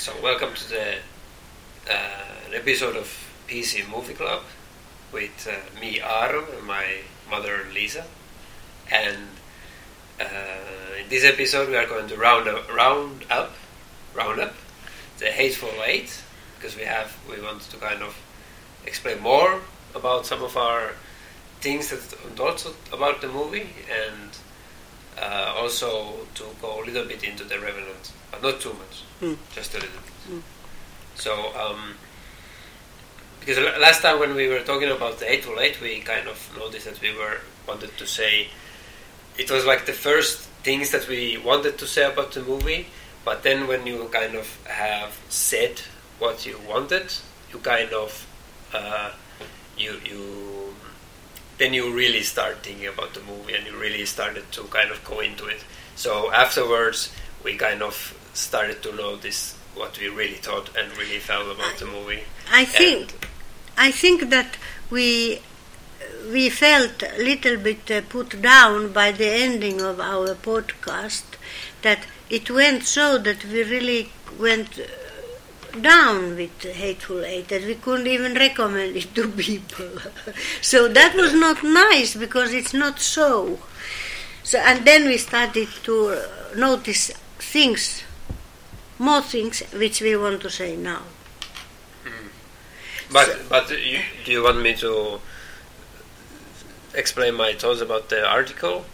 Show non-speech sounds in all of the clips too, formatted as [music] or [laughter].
So welcome to the uh, an episode of PC Movie Club with uh, me Aaron and my mother Lisa, and uh, in this episode we are going to round up, round up, round up the Hateful Eight because we have we want to kind of explain more about some of our things that also about the movie and uh, also to go a little bit into the Revenant, but not too much, Mm. just a little bit. Mm. So, um, because last time when we were talking about the Hateful Eight, we kind of noticed that we were wanted to say it was like the first things that we wanted to say about the movie, but then when you kind of have said what you wanted, you kind of uh, you you then you really start thinking about the movie and you really started to kind of go into it. So afterwards, we kind of started to notice what we really thought and really felt about the movie. I think And- I think that we we felt a little bit uh, put down by the ending of our podcast that it went so that we really went down with Hateful Eight that we couldn't even recommend it to [laughs] people. so that was not nice because it's not so. So and then we started to notice things, more things which we want to say now. But but you, do you want me to explain my thoughts about the article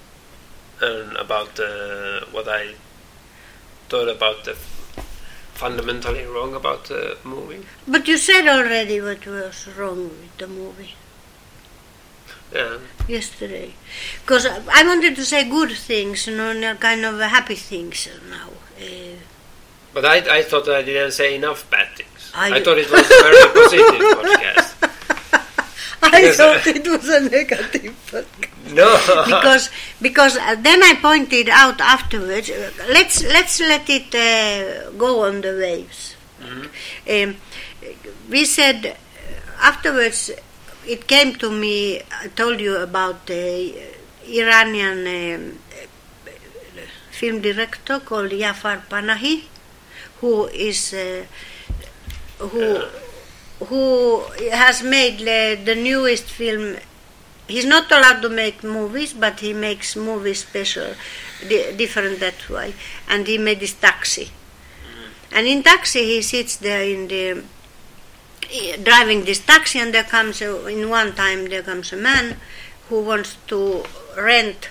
and about uh, what I thought about the fundamentally wrong about the movie? But you said already what was wrong with the movie Yeah. yesterday. Because I wanted to say good things, you know, kind of happy things now. Uh, But I, I thought I didn't say enough bad things. I I, thought it was a very [laughs] positive podcast. I thought uh, it was a negative podcast. No. [laughs] because because uh, then I pointed out afterwards. uh, Let's let's let it uh, go on the waves. Mhm. Um, we said uh, afterwards. It came to me. I told you about the Iranian um, film director called Jafar Panahi, who is uh, who who has made uh, the newest film. He's not allowed to make movies, but he makes movies special, di- different that way. And he made this taxi. And in taxi, he sits there in the driving this taxi, and there comes a, in one time there comes a man who wants to rent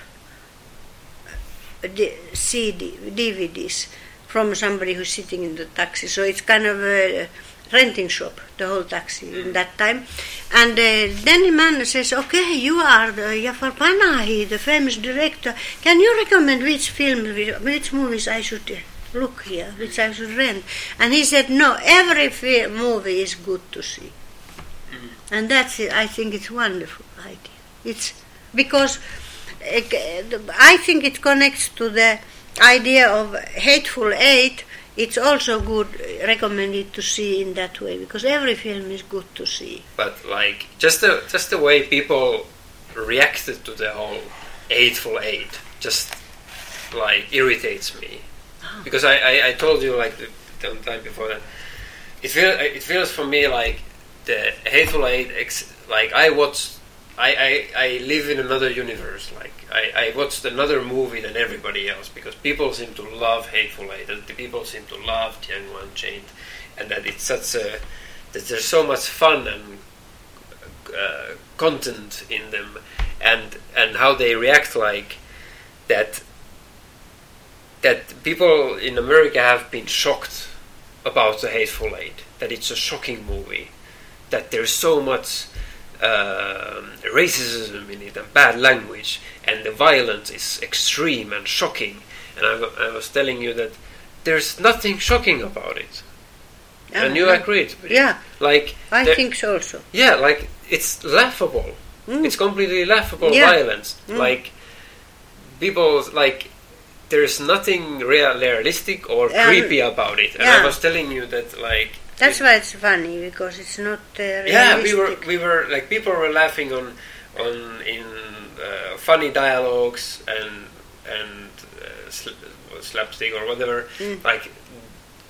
the CD, DVDs from somebody who's sitting in the taxi. So it's kind of a renting shop, the whole taxi in that time. And uh, then the man says, "Okay, you are the Jafar Panahi, the famous director. Can you recommend which film, which movies I should uh, look here, which I should rent?" And he said, "No, every movie is good to see." And that's it. I think it's wonderful idea. It's because uh, I think it connects to the idea of hateful eight. It's also good recommended to see in that way because every film is good to see. but like just the just the way people reacted to the whole eightful eight just like irritates me ah. because I, I, I told you like the, the time before that it feels it feels for me like the hateful eight ex, like I watched I, I, I live in another universe like I, I watched another movie than everybody else because people seem to love hateful eight and the people seem to love Django Unchained and that it's such a that there's so much fun and uh, content in them and and how they react like that that people in America have been shocked about the Hateful Eight that it's a shocking movie that there's so much um racism in it and bad language and the violence is extreme and shocking and I, I was telling you that there's nothing shocking about it and you Yeah. agreed. Yeah, like I there- think so also. yeah, like it's laughable. Mm. It's completely laughable Yeah. violence. Mm. Like people like there's nothing real realistic or creepy about it. And yeah. I was telling you that like That's why it's funny because it's not uh, yeah, we were we were like people were laughing on on in uh, funny dialogues and and uh, sl- slapstick or whatever Mm. like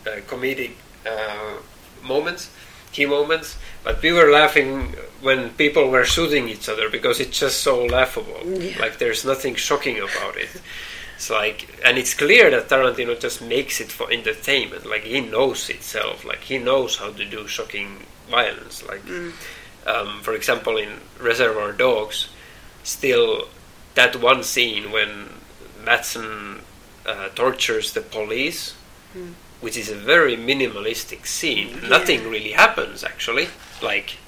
uh, comedic uh, moments, key moments. But we were laughing when people were shooting each other because it's just so laughable. Yeah. Like there's nothing shocking about it. [laughs] It's like, and it's clear that Tarantino just makes it for entertainment. Like he knows itself. Like he knows how to do shocking violence. Like, um, for example, in Reservoir Dogs, still that one scene when Madsen uh, tortures the police, which is a very minimalistic scene. Yeah. Nothing really happens actually. Like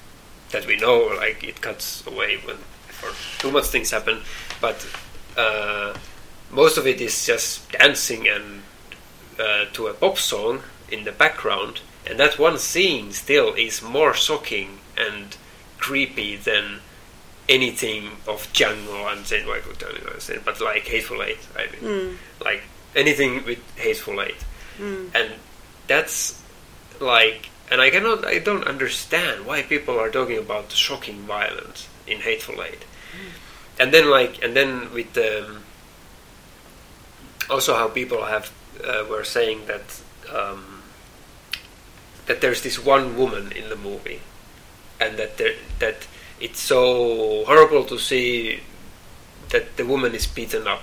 that we know. Like it cuts away when or too much things happen, but. Uh, most of it is just dancing and uh, to a pop song in the background, and that one scene still is more shocking and creepy than anything of Django. I'm saying like Django, I'm saying, but like Hateful Eight. I mean, Mm. like anything with Hateful Eight, Mm. and that's like, and I cannot, I don't understand why people are talking about shocking violence in Hateful Eight, and then like, and then with the um, also how people have uh, were saying that um, that there's this one woman in the movie, and that there, that it's so horrible to see that the woman is beaten up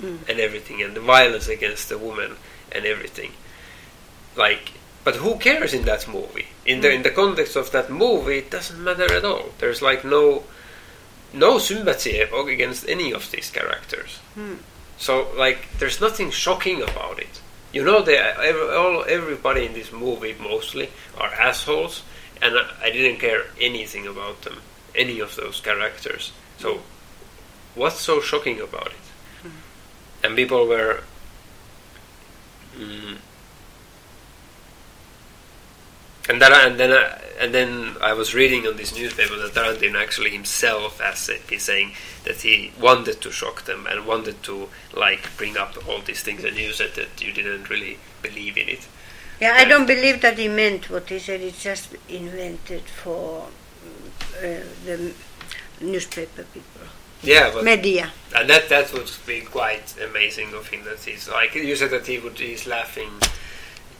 Mm. and everything, and the violence against the woman and everything. Like, but who cares in that movie? In the in the context of that movie, it doesn't matter at all. There's like no no sympathy against any of these characters. Hmm. So like, there's nothing shocking about it. You know, they every, all everybody in this movie mostly are assholes, and I, I didn't care anything about them, any of those characters. So, what's so shocking about it? And people were. Mm, and then, I- and then, I, and then I was reading on this newspaper that Tarantino actually himself said, he's saying that he wanted to shock them and wanted to like bring up all these things, and you said that you didn't really believe in it. Yeah, I don't believe that he meant what he said. It's just invented for uh, the newspaper people, Yeah, but media. and that that would be quite amazing of him that he's like you said that he would he's laughing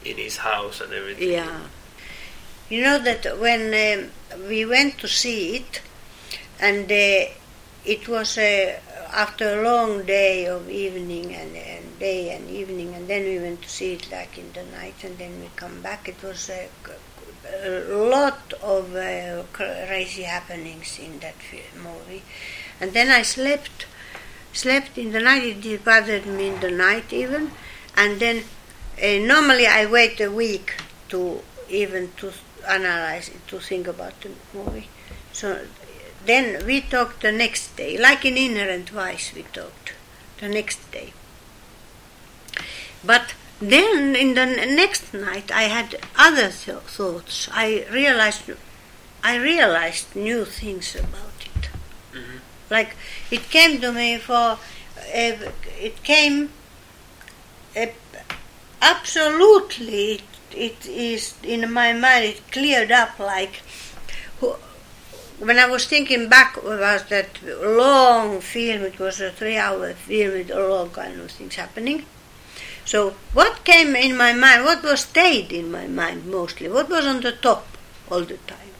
in his house and everything. Yeah. You know that when um, we went to see it, and uh, it was uh, after a long day of evening and, and day and evening, and then we went to see it like in the night, and then we come back. It was a, a lot of uh, crazy happenings in that movie, and then I slept, slept in the night. It bothered me in the night even, and then uh, normally I wait a week to even to analyze it, to think about the movie. So then we talked the next day, like in Inherent Vice, we talked the next day. But then in the next night, I had other th- thoughts. I realized, I realized new things about it. Mhm. Like it came to me for, uh, it came uh, absolutely. It, is in my mind. It cleared up like when I was thinking back about that long film, it was a three-hour film with all kind of things happening. So what came in my mind? What was stayed in my mind mostly? What was on the top all the time?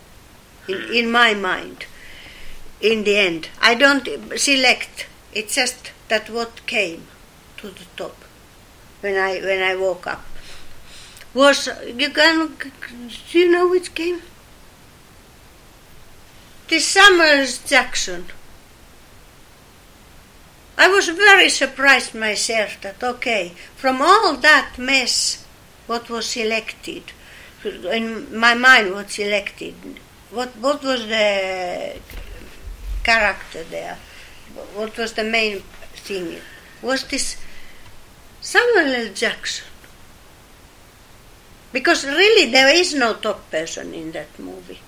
In, in my mind. In the end, I don't select. It's just that what came to the top when I when I woke up was you can do you know which game? This Samuel Jackson. I was very surprised myself that okay, from all that mess, what was selected, in my mind, what selected, what what was the character there, what was the main thing, was this Samuel L. Jackson. Because really, there is no top person in that movie.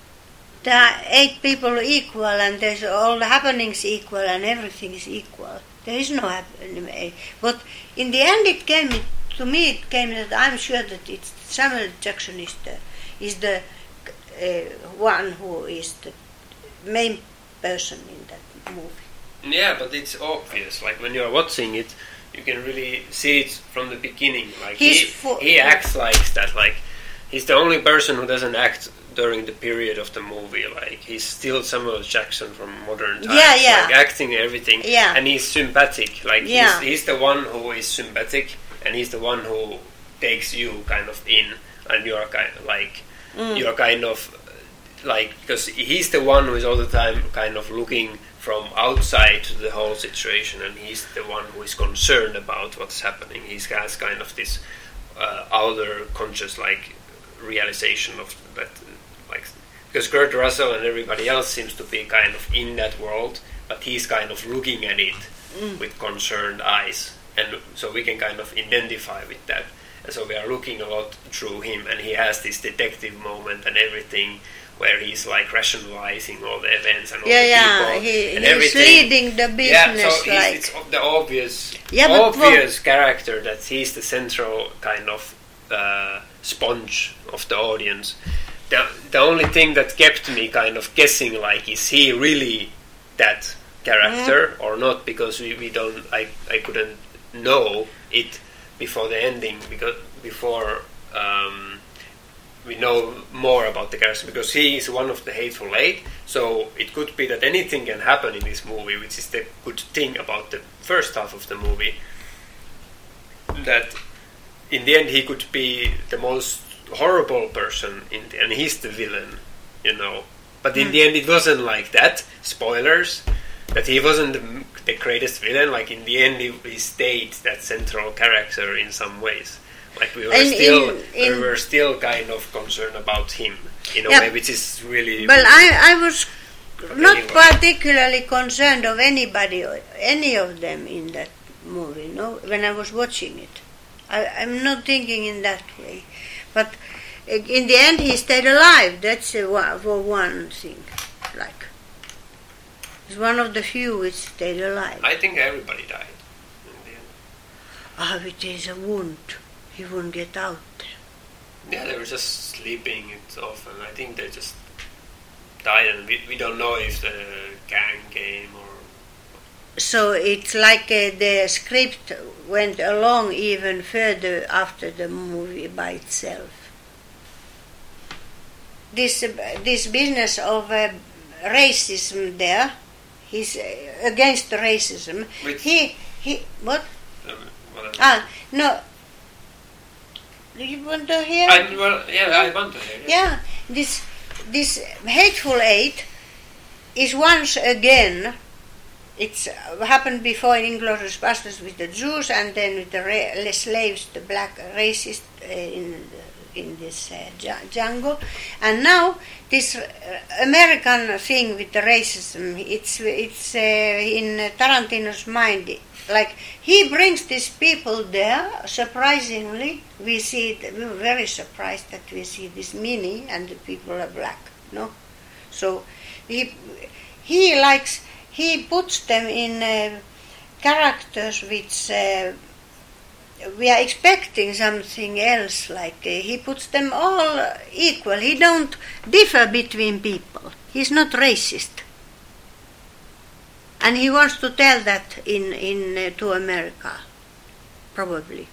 There are eight people equal, and there's all the happenings equal, and everything is equal. There is no happening. But in the end, it came to me. It came that I'm sure that it's Samuel Jackson is the is the uh, one who is the main person in that movie. Yeah, but it's obvious. Like when you're watching it, you can really see it from the beginning. Like He's he, fu- he acts like that. Like he's the only person who doesn't act during the period of the movie. Like he's still Samuel Jackson from modern times. Yeah, yeah. Like acting everything. Yeah. And he's sympathetic. Like Yeah. he's, he's the one who is sympathetic, and he's the one who takes you kind of in, and you're kind of like Mm. you're kind of like because he's the one who is all the time kind of looking from outside the whole situation, and he's the one who is concerned about what's happening. He has kind of this uh, outer conscious like realization of that, like because Kurt Russell and everybody else seems to be kind of in that world, but he's kind of looking at it with concerned eyes, and so we can kind of identify with that. And so we are looking a lot through him, and he has this detective moment and everything where he's like rationalizing all the events and all Yeah, the yeah. people He, and he's everything. leading the business. Yeah, so like. it's the obvious, Yeah, obvious character that he's the central kind of uh, sponge of the audience. The, the only thing that kept me kind of guessing, like, is he really that character or not? Because we, we don't, I, I couldn't know it before the ending because before um, we know more about the character because he is one of the hateful eight. So it could be that anything can happen in this movie, which is the good thing about the first half of the movie. That in the end he could be the most horrible person, in the, and he's the villain, you know. But in the hmm. end, it wasn't like that. Spoilers. That he wasn't the, the greatest villain. Like in the end, he, he stayed that central character in some ways. Like we were And still, in- in- we were still kind of concerned about him in a Yeah. which is really. Well, I, I was not anyway. particularly concerned of anybody, or any of them in that movie. No, when I was watching it, I, I'm not thinking in that way. But uh, in the end, he stayed alive. That's uh, one- for one thing. Like, he's one of the few which stayed alive. I think everybody died. In the end. Ah, it is a wound. He won't get out. Yeah, they were just sleeping it off, and I think they just died. And we, we don't know if the gang came or So it's like uh, the script went along even further after the movie by itself. This uh, this business of uh, racism there, he's uh, against racism. Which- He he what? um. Ah no. Do you want to hear? I, well, yeah, I want to hear. Yeah, this this hateful eight is once again. It's happened before in Inglourious Basterds with the Jews, and then with the ra- the slaves, the black racist uh, in in this uh, Django, and now this uh, American thing with the racism. It's it's uh, in Tarantino's mind. Like he brings these people there. Surprisingly, we see it. We were very surprised that we see this mini and the people are black. No, so he he likes he puts them in uh, characters which uh, we are expecting something else. Like uh, he puts them all equal. He don't differ between people. He's not racist, and he wants to tell that in in uh, to America, probably.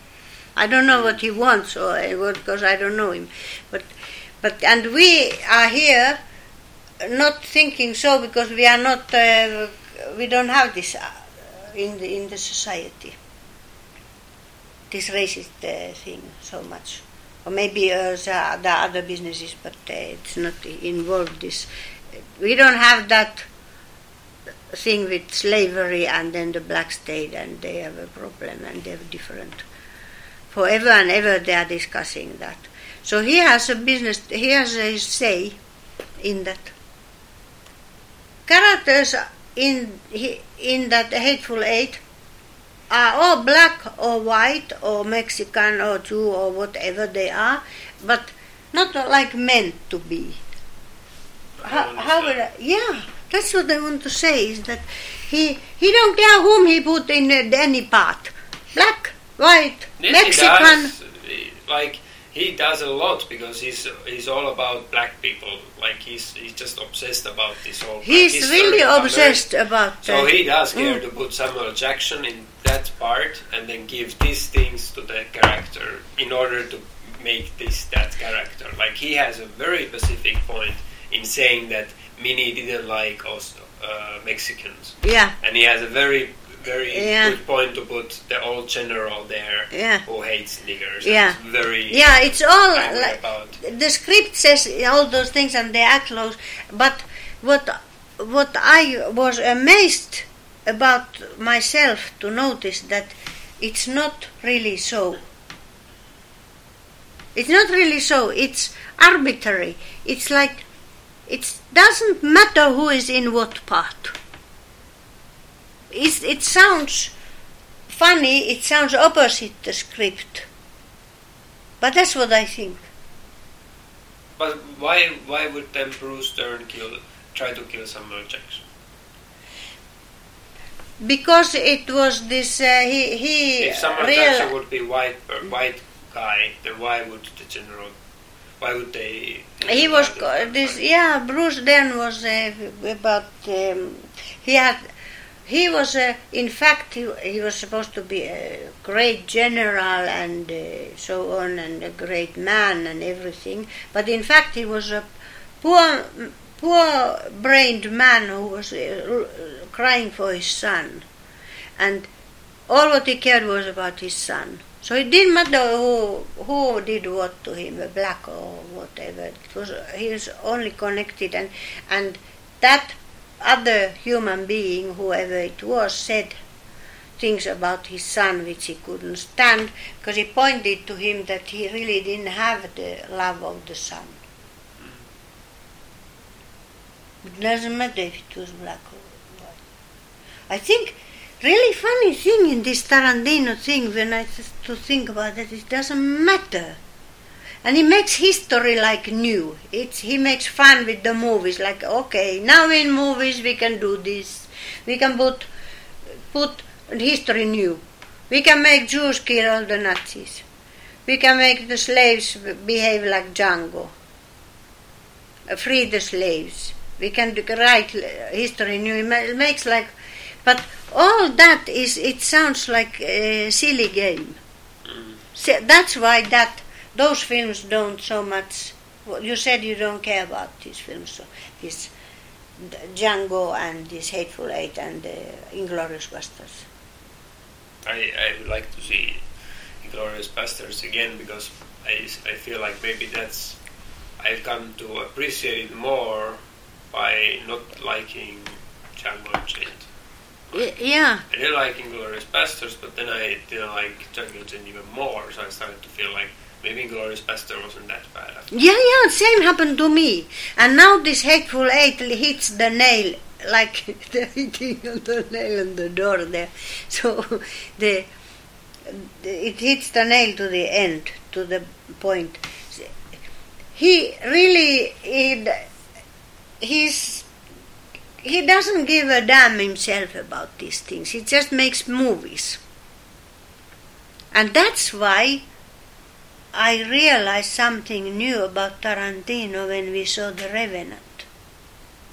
I don't know what he wants, or uh, because I don't know him, but but and we are here not thinking so because we are not uh, we don't have this uh, in the in the society. This racist uh, thing so much. Or maybe uh, the, the other businesses but uh, it's not involved this. We don't have that thing with slavery and then the black state and they have a problem and they're different forever and ever they are discussing that. So he has a business he has a say in that. Characters in in that hateful eight are all black or white or Mexican or Jew or whatever they are, but not like meant to be. How, how would I, yeah, that's what I want to say is that he he don't care whom he put in any part, black, white, Yes, Mexican. Does. Like he does a lot because he's he's all about black people. Like he's he's just obsessed about this whole. He's really obsessed America. about. So uh, he does care Mm. to put Samuel Jackson in that part and then give these things to the character in order to make this that character. Like he has a very specific point in saying that Minnie didn't like us uh, Mexicans, Yeah, and he has a very very Yeah. good point to put the old general there yeah. who hates niggers. Yeah. is very Yeah, it's all like about. the script says all those things and they act close. But what what I was amazed about myself to notice that it's not really so. It's not really so. It's arbitrary. It's like it doesn't matter who is in what part. It's, it sounds funny. It sounds opposite the script. But that's what I think. But why why would then Bruce Dern kill try to kill Samuel Jackson? Because it was this, uh, he, he If Samuel real- Jackson would be white white guy, then why would the general? Why would they? he was have co- the- this, yeah. Bruce Dern was uh, about um, he had he was uh, in fact he, he was supposed to be a great general and uh, so on and a great man and everything, but in fact he was a poor poor brained man who was uh, crying for his son, and all what he cared was about his son. So it didn't matter who who did what to him, black or whatever. It was he was only connected, and and that other human being, whoever it was, said things about his son which he couldn't stand because he pointed to him that he really didn't have the love of the son. It doesn't matter if it was black or white. I think really funny thing in this Tarantino thing when I to think about it, it doesn't matter. And he makes history like new. It's he makes fun with the movies. Like okay, now in movies we can do this. We can put put history new. We can make Jews kill all the Nazis. We can make the slaves behave like Django. Free the slaves. We can write history new. It makes like, but all that is. It sounds like a silly game. Mm. So that's why that those films don't so much. well, You said you don't care about these films, so this Django and this Hateful Eight and uh, Inglourious Basterds. I, I would like to see Glorious Bastards again because I, I feel like maybe that's I've come to appreciate it more by not liking Django Unchained. Y- Yeah, I didn't like Inglourious Basterds, but then I didn't like Django Unchained even more, so I started to feel like maybe Inglorious Bastard wasn't that bad. yeah, yeah. Same happened to me. And now this Hateful Eight hits the nail like [laughs] the hitting of the nail on the door there. So the, the it hits the nail to the end, to the point. He really he, he's he doesn't give a damn himself about these things. He just makes movies. And that's why I realized something new about Tarantino when we saw The Revenant.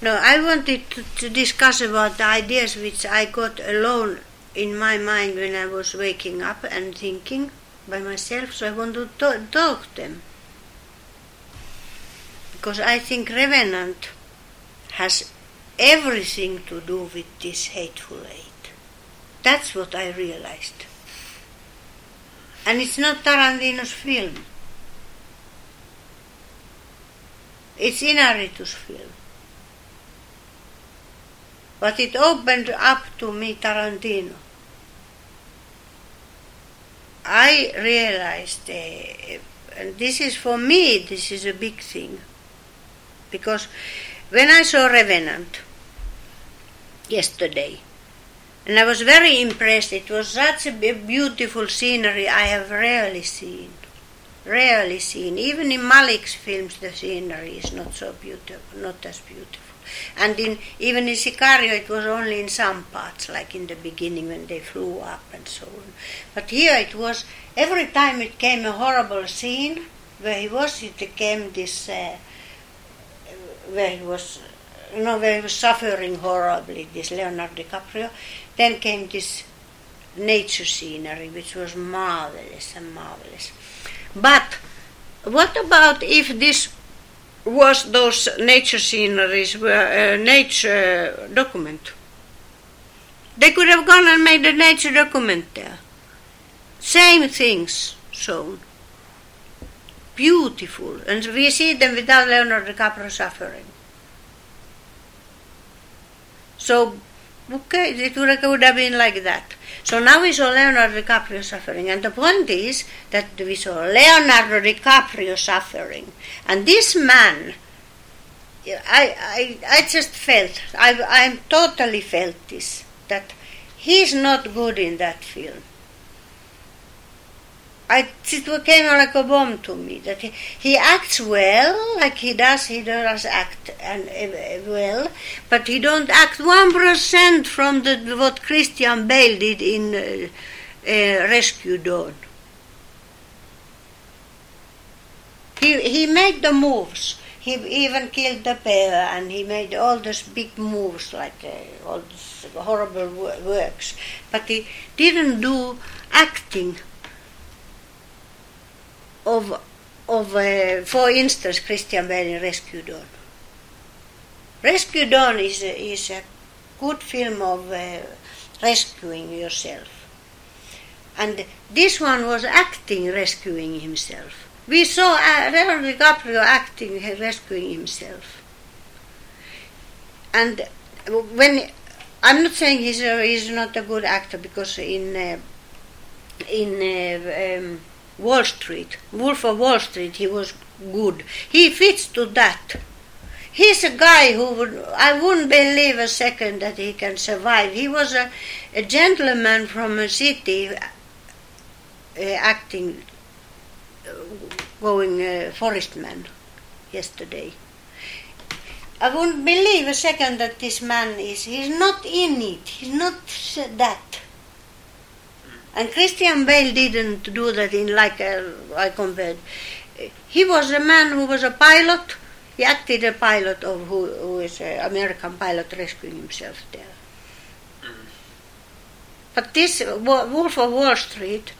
No, I wanted to, to discuss about the ideas which I got alone in my mind when I was waking up and thinking by myself, so I want to to- talk them. Because I think Revenant has everything to do with this hateful eight. That's what I realized. And it's not Tarantino's film. It's Inarritu's film. But it opened up to me Tarantino. I realized, uh, and this is for me, this is a big thing. Because when I saw Revenant yesterday, and I was very impressed, it was such a beautiful scenery I have rarely seen. Rarely seen. Even in Malick's films, the scenery is not so beautiful, not as beautiful. And in even in Sicario, it was only in some parts, like in the beginning when they flew up and so on. But here it was every time it came a horrible scene where he was, it came this uh, where he was, where he was suffering horribly. This Leonardo DiCaprio. Then came this nature scenery, which was marvelous and marvelous. But what about if this was those nature sceneries were a nature document? They could have gone and made a nature document there. Same things shown. Beautiful. And we see them without Leonardo DiCaprio suffering. So, okay, it would have been like that. So now we saw Leonardo DiCaprio suffering. And the point is that we saw Leonardo DiCaprio suffering. And this man, I, I, I just felt, I, I totally felt this, that he's not good in that film. I, it came like a bomb to me that he, he acts well, like he does, he does act and uh, well, but he don't act one percent from the, what Christian Bale did in uh, uh, Rescue Dawn. He he made the moves. He even killed the bear, and he made all those big moves, like all these horrible works. But he didn't do acting of, of uh, for instance, Christian Bale Rescue Dawn. Rescue Dawn is a, is a good film of uh, rescuing yourself. And this one was acting, rescuing himself. We saw uh, Leonardo DiCaprio acting, rescuing himself. And when I'm not saying he's a, he's not a good actor because in uh, in uh, um, Wall Street, Wolf of Wall Street, he was good. He fits to that. He's a guy who would, I wouldn't believe a second that he can survive. He was a, a gentleman from a city uh, acting, uh, going uh, forest man yesterday. I wouldn't believe a second that this man is, he's not in it, he's not that. And Christian Bale didn't do that in like a, I compared. He was a man who was a pilot. He acted a pilot of who, who is an American pilot rescuing himself there. But this Wolf of Wall Street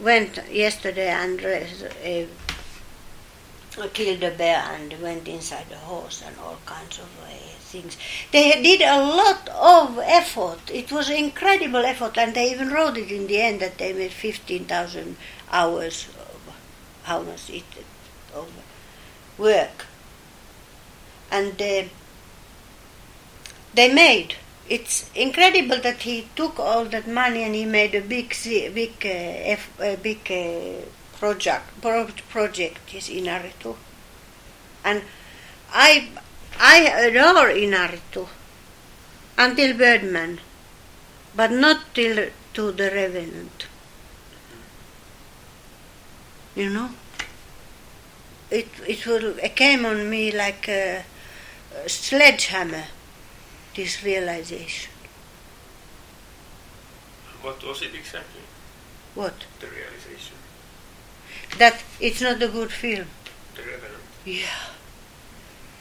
went yesterday and uh, killed a bear and went inside the horse and all kinds of uh, things. They did a lot of effort. It was incredible effort, and they even wrote it in the end that they made 15,000 hours of how much it of work. And uh, they made. It's incredible that he took all that money and he made a big, big, uh, uh, big uh, project. Project is Inarritu, and I I adore Inarritu until Birdman, but not till to the Revenant. You know, it it will it came on me like a, a sledgehammer. This realization. What was it exactly? What? The realization. That it's not a good film. The Revenant. Yeah.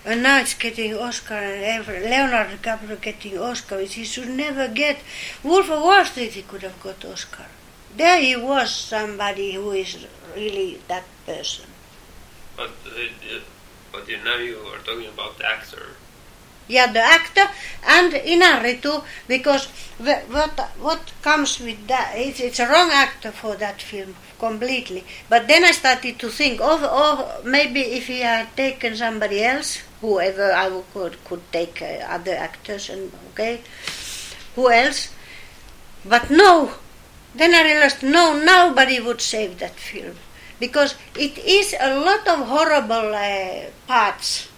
And now it's getting Oscar and ever. Leonardo DiCaprio getting Oscar, which he should never get. Wolf of Wall Street, he could have got Oscar. There he was somebody who is really that person. But, uh, but you now you are talking about the actor. Yeah, the actor and Inarritu, because what what comes with that, it's, it's a wrong actor for that film completely. But then I started to think, oh, oh maybe if he had taken somebody else, whoever I could could take uh, other actors and okay, who else? But no. Then I realized no, nobody would save that film. Because it is a lot of horrible uh, parts.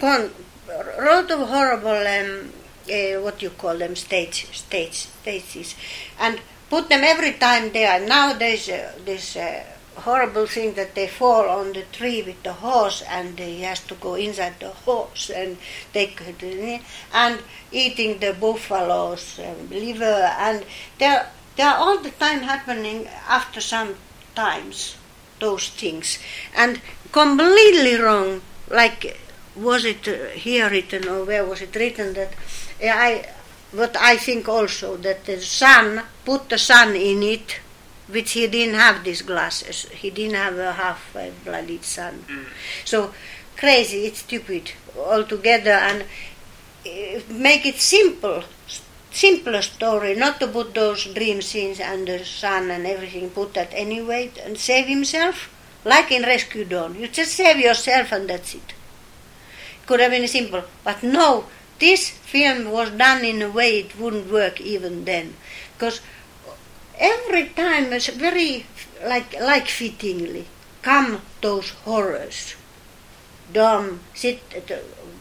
Con- lot of horrible um, uh, what you call them? Stage stage stages. And put them every time there. Now there's uh, this uh, horrible thing that they fall on the tree with the horse and he has to go inside the horse and take and eating the buffalo's um, liver. And they're they're all the time happening after some times those things. And completely wrong like was it uh, here written or where was it written that I what I think also that the sun put the sun in it which he didn't have these glasses. He didn't have a half uh, blooded son. So crazy, it's stupid altogether, and uh, make it simple, simpler story. Not to put those dream scenes and the son and everything. Put that anyway and save himself, like in Rescue Dawn. You just save yourself and that's it. Could have been simple, but no. This film was done in a way it wouldn't work even then, because every time very like like fittingly come those horrors. Dumb sit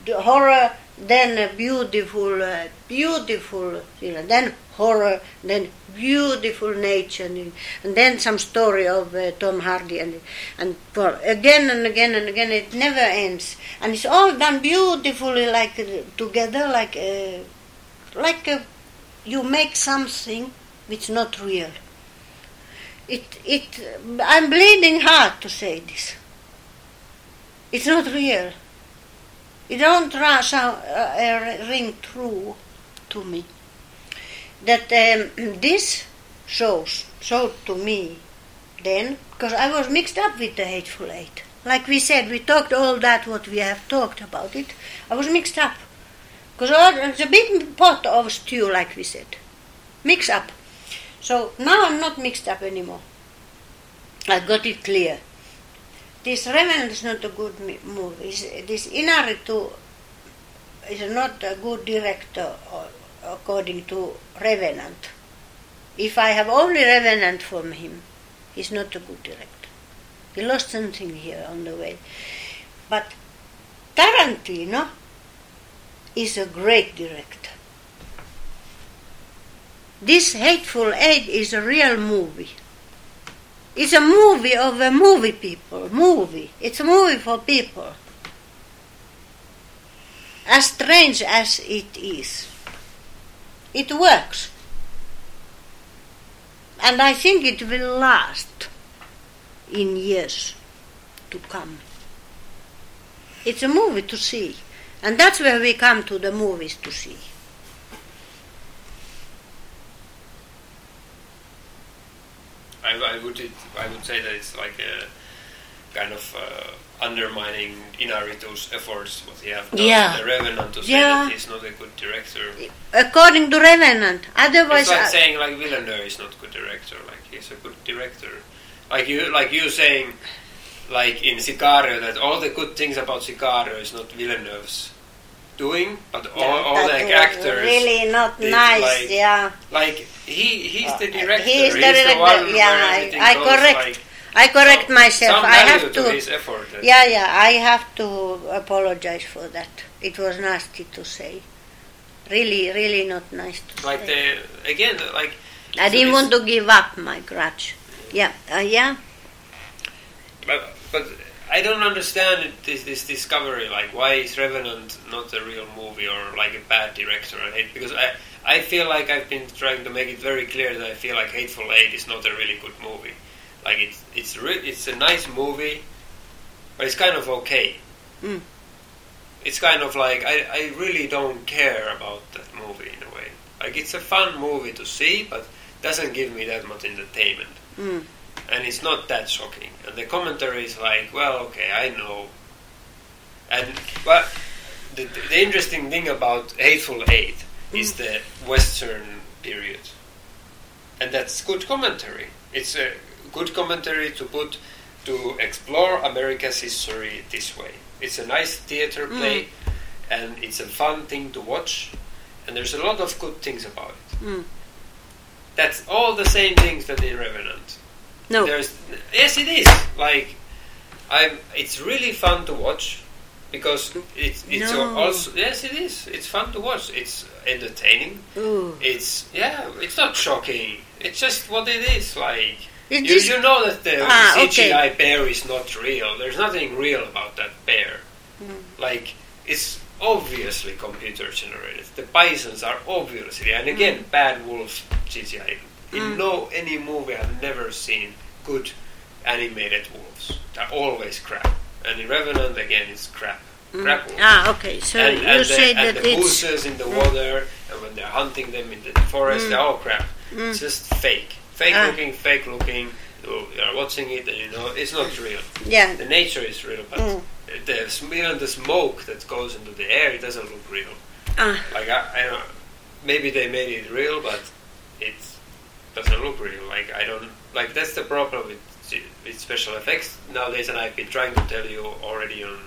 the, horror then beautiful beautiful you know, then horror then beautiful nature and, and then some story of uh, Tom Hardy and and well, again and again and again it never ends. And it's all done beautifully like uh, together like uh, like uh, you make something which not real. It it I'm bleeding hard to say this. It's not real. It don't sound, uh, uh, ring true to me. That um, [clears throat] this shows showed to me then because I was mixed up with the hateful eight. Like we said we talked all that what we have talked about it. I was mixed up. Because it's a big pot of stew like we said. Mix up so now I'm not mixed up anymore I got it clear this Revenant is not a good movie. This Inarritu is not a good director according to Revenant. If I have only Revenant from him, he's not a good director. He lost something here on the way. But Tarantino is a great director. This Hateful Eight is a real movie. It's a movie of a movie people. Movie. It's a movie for people. As strange as it is, it works. And I think it will last in years to come. It's a movie to see. And that's where we come to the movies to see. I, I would it, I would say that it's like a kind of uh, undermining Inarritu's efforts what he have done. Yeah. The Revenant to say Yeah. that he's not a good director. According to Revenant. Otherwise, It's like I- saying like Villeneuve is not good director. Like he's a good director. Like you like you saying like in Sicario that all the good things about Sicario is not Villeneuve's doing, but all, all that the actors really not nice. like- yeah. like he he's the Uh, director. He's is the he's director, one yeah, I- I correct like, I correct myself. Some I have to to. his effort. Yeah, yeah. I have to apologize for that. It was nasty to say. Really, really not nice to Like say. the again, like I didn't want to give up my grudge. Yeah, uh, yeah. But, but I don't understand this this discovery. Like, why is Revenant not a real movie or like a bad director? I hate because I I feel like I've been trying to make it very clear that I feel like Hateful Eight is not a really good movie. Like it's it's re- it's a nice movie, but it's kind of okay. Mm. It's kind of like I I really don't care about that movie in a way. Like it's a fun movie to see, but doesn't give me that much entertainment Mm. And it's not that shocking. And the commentary is like, well, okay, I know. And but the, the interesting thing about Hateful Eight is the Western period, and that's good commentary. It's a good commentary to put to explore America's history this way. It's a nice theater play, and it's a fun thing to watch, and there's a lot of good things about it. Mm. That's all the same things that in Revenant. No. There's yes, it is. Like I'm. It's really fun to watch because it's it's No. also yes, it is. It's fun to watch. It's entertaining. Ooh. It's yeah. It's not shocking. It's just what it is. Like It you, you know that the Ah, CGI bear is not real. There's nothing real about that bear. Mm. Like it's obviously computer generated. The bisons are obviously, and again, bad wolf CGI. In Mm. no any movie I've never seen good animated wolves. They're always crap. And in Revenant again, it's crap. Crap wolves. Ah, okay. So and, you and say the, and that the it's in the water, and when they're hunting them in the forest, Mm. they're all crap. Mm. It's just fake, fake Ah. looking, fake looking. You are watching it, and you know it's not real. Yeah. The nature is real, but Mm. the sm- even the smoke that goes into the air, it doesn't look real. Ah, Like I, I don't. Maybe they made it real, but it doesn't look real. Like I don't. Like that's the problem with with special effects nowadays, and I've been trying to tell you already on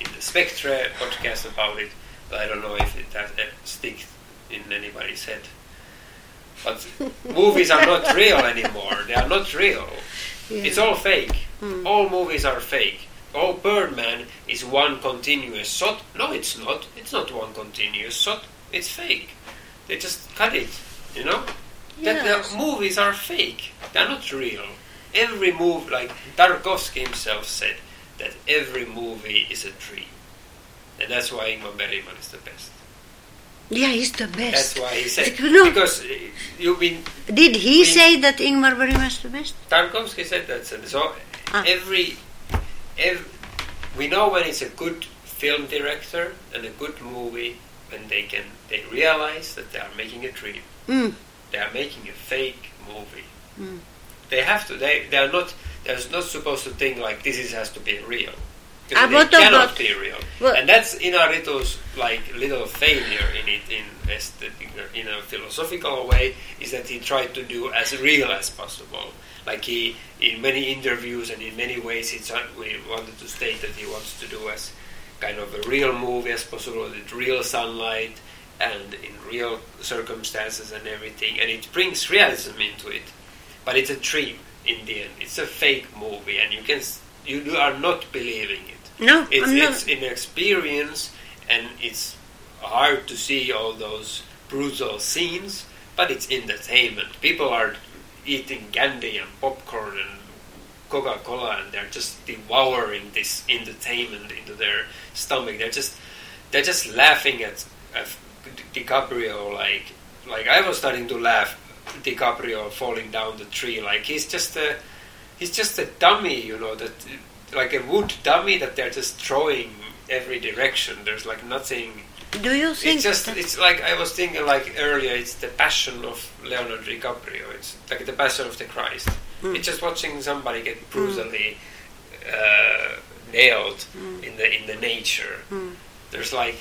in the Spectre podcast about it, but I don't know if it has uh, stick in anybody's head. But [laughs] movies are not real anymore. They are not real. yeah. It's all fake. Mm. All movies are fake. Oh, Birdman is one continuous shot. No, it's not. It's not one continuous shot. It's fake. They just cut it. You know. That Yes. the movies are fake. They're not real. Every move, like Tarkovsky himself said, that every movie is a dream, and that's why Ingmar Bergman is the best. yeah, he's the best. That's why he said No. because uh, you've been Did he We- say that Ingmar Bergman is the best? Tarkovsky said that. So so Ah. every, ev we know when it's a good film director and a good movie when they can they realize that they are making a dream. Mm. They are making a fake movie. Mm. They have to. They they are not. They're not supposed to think like this is, has to be real. Ah, Because they what cannot be real, Well- and that's Inarritu's like little failure in it in aesthetic, in a philosophical way is that he tried to do as real as possible. Like he, in many interviews and in many ways, he tried- we wanted to state that he wants to do as kind of a real movie as possible with real sunlight and in real circumstances and everything, and it brings realism into it. But it's a dream in the end. It's a fake movie, and you can you are not believing it. No, It's I'm not. it's an experience, and it's hard to see all those brutal scenes, but it's entertainment. People are eating candy and popcorn and Coca Cola, and they're just devouring this entertainment into their stomach. They're just they're just laughing at, at DiCaprio like like I was starting to laugh DiCaprio falling down the tree like he's just a he's just a dummy you know that like a wood dummy that they're just throwing every direction there's like nothing Do you think it's just it's like I was thinking like earlier it's the passion of Leonardo DiCaprio it's like the passion of the Christ Mm. it's just watching somebody get brutally uh, nailed Mm. in the in the nature Mm. there's like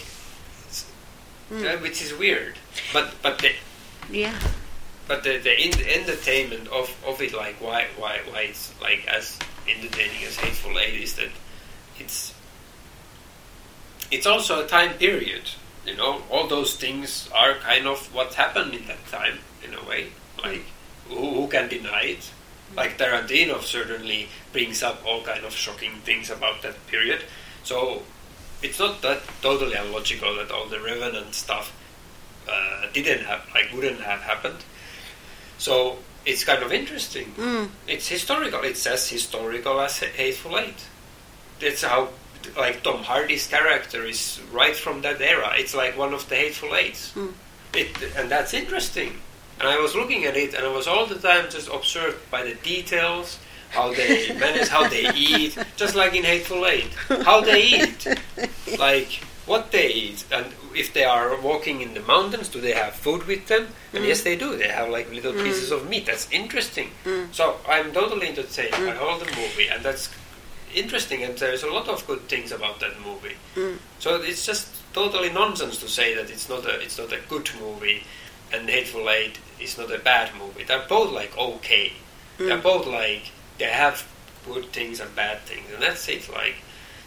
Mm. which is weird. But but the yeah. but the, the in, entertainment of, of it like why why why it's like as entertaining as hateful eight is that it's it's also a time period you know? All those things are kind of what happened in that time in a way. Like who, who can deny it? Like Tarantino certainly brings up all kind of shocking things about that period. So it's not that totally illogical that all the Revenant stuff uh, didn't have like wouldn't have happened so it's kind of interesting Mm. it's historical. It's as historical as Hateful Eight. That's how, like Tom Hardy's character is right from that era. It's like one of the Hateful Eights. Mm. It, and that's interesting. And I was looking at it, and I was all the time just observed by the details, how they manage, how they eat, just like in Hateful Eight, how they eat, like what they eat, and if they are walking in the mountains, do they have food with them? And Mm. yes, they do. They have like little Mm. pieces of meat. That's interesting. Mm. So I'm totally entertained by Mm. all the movie, and that's interesting. And there's a lot of good things about that movie. Mm. So it's just totally nonsense to say that it's not a it's not a good movie, and Hateful Eight is not a bad movie. They're both like okay. They're Mm. both like they have good things and bad things, and that's it. Like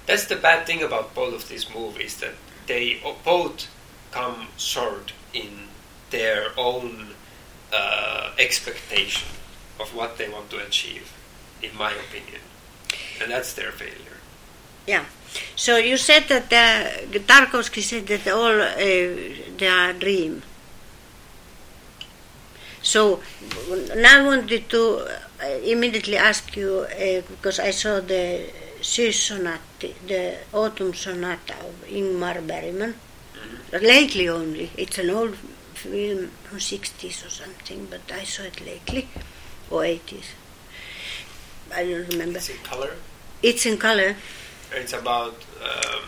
that's the bad thing about both of these movies that they both come short in their own uh, expectation of what they want to achieve, in my opinion, and that's their failure. Yeah. So you said that uh, Tarkovsky said that all uh, they are dream. So now I wanted to uh, immediately ask you uh, because I saw the Sonata, the Autumn Sonata of Ingmar Bergman. Lately only. It's an old film from 60s or something, but I saw it lately, or 80s. I don't remember. It's in color. It's in color. It's about um,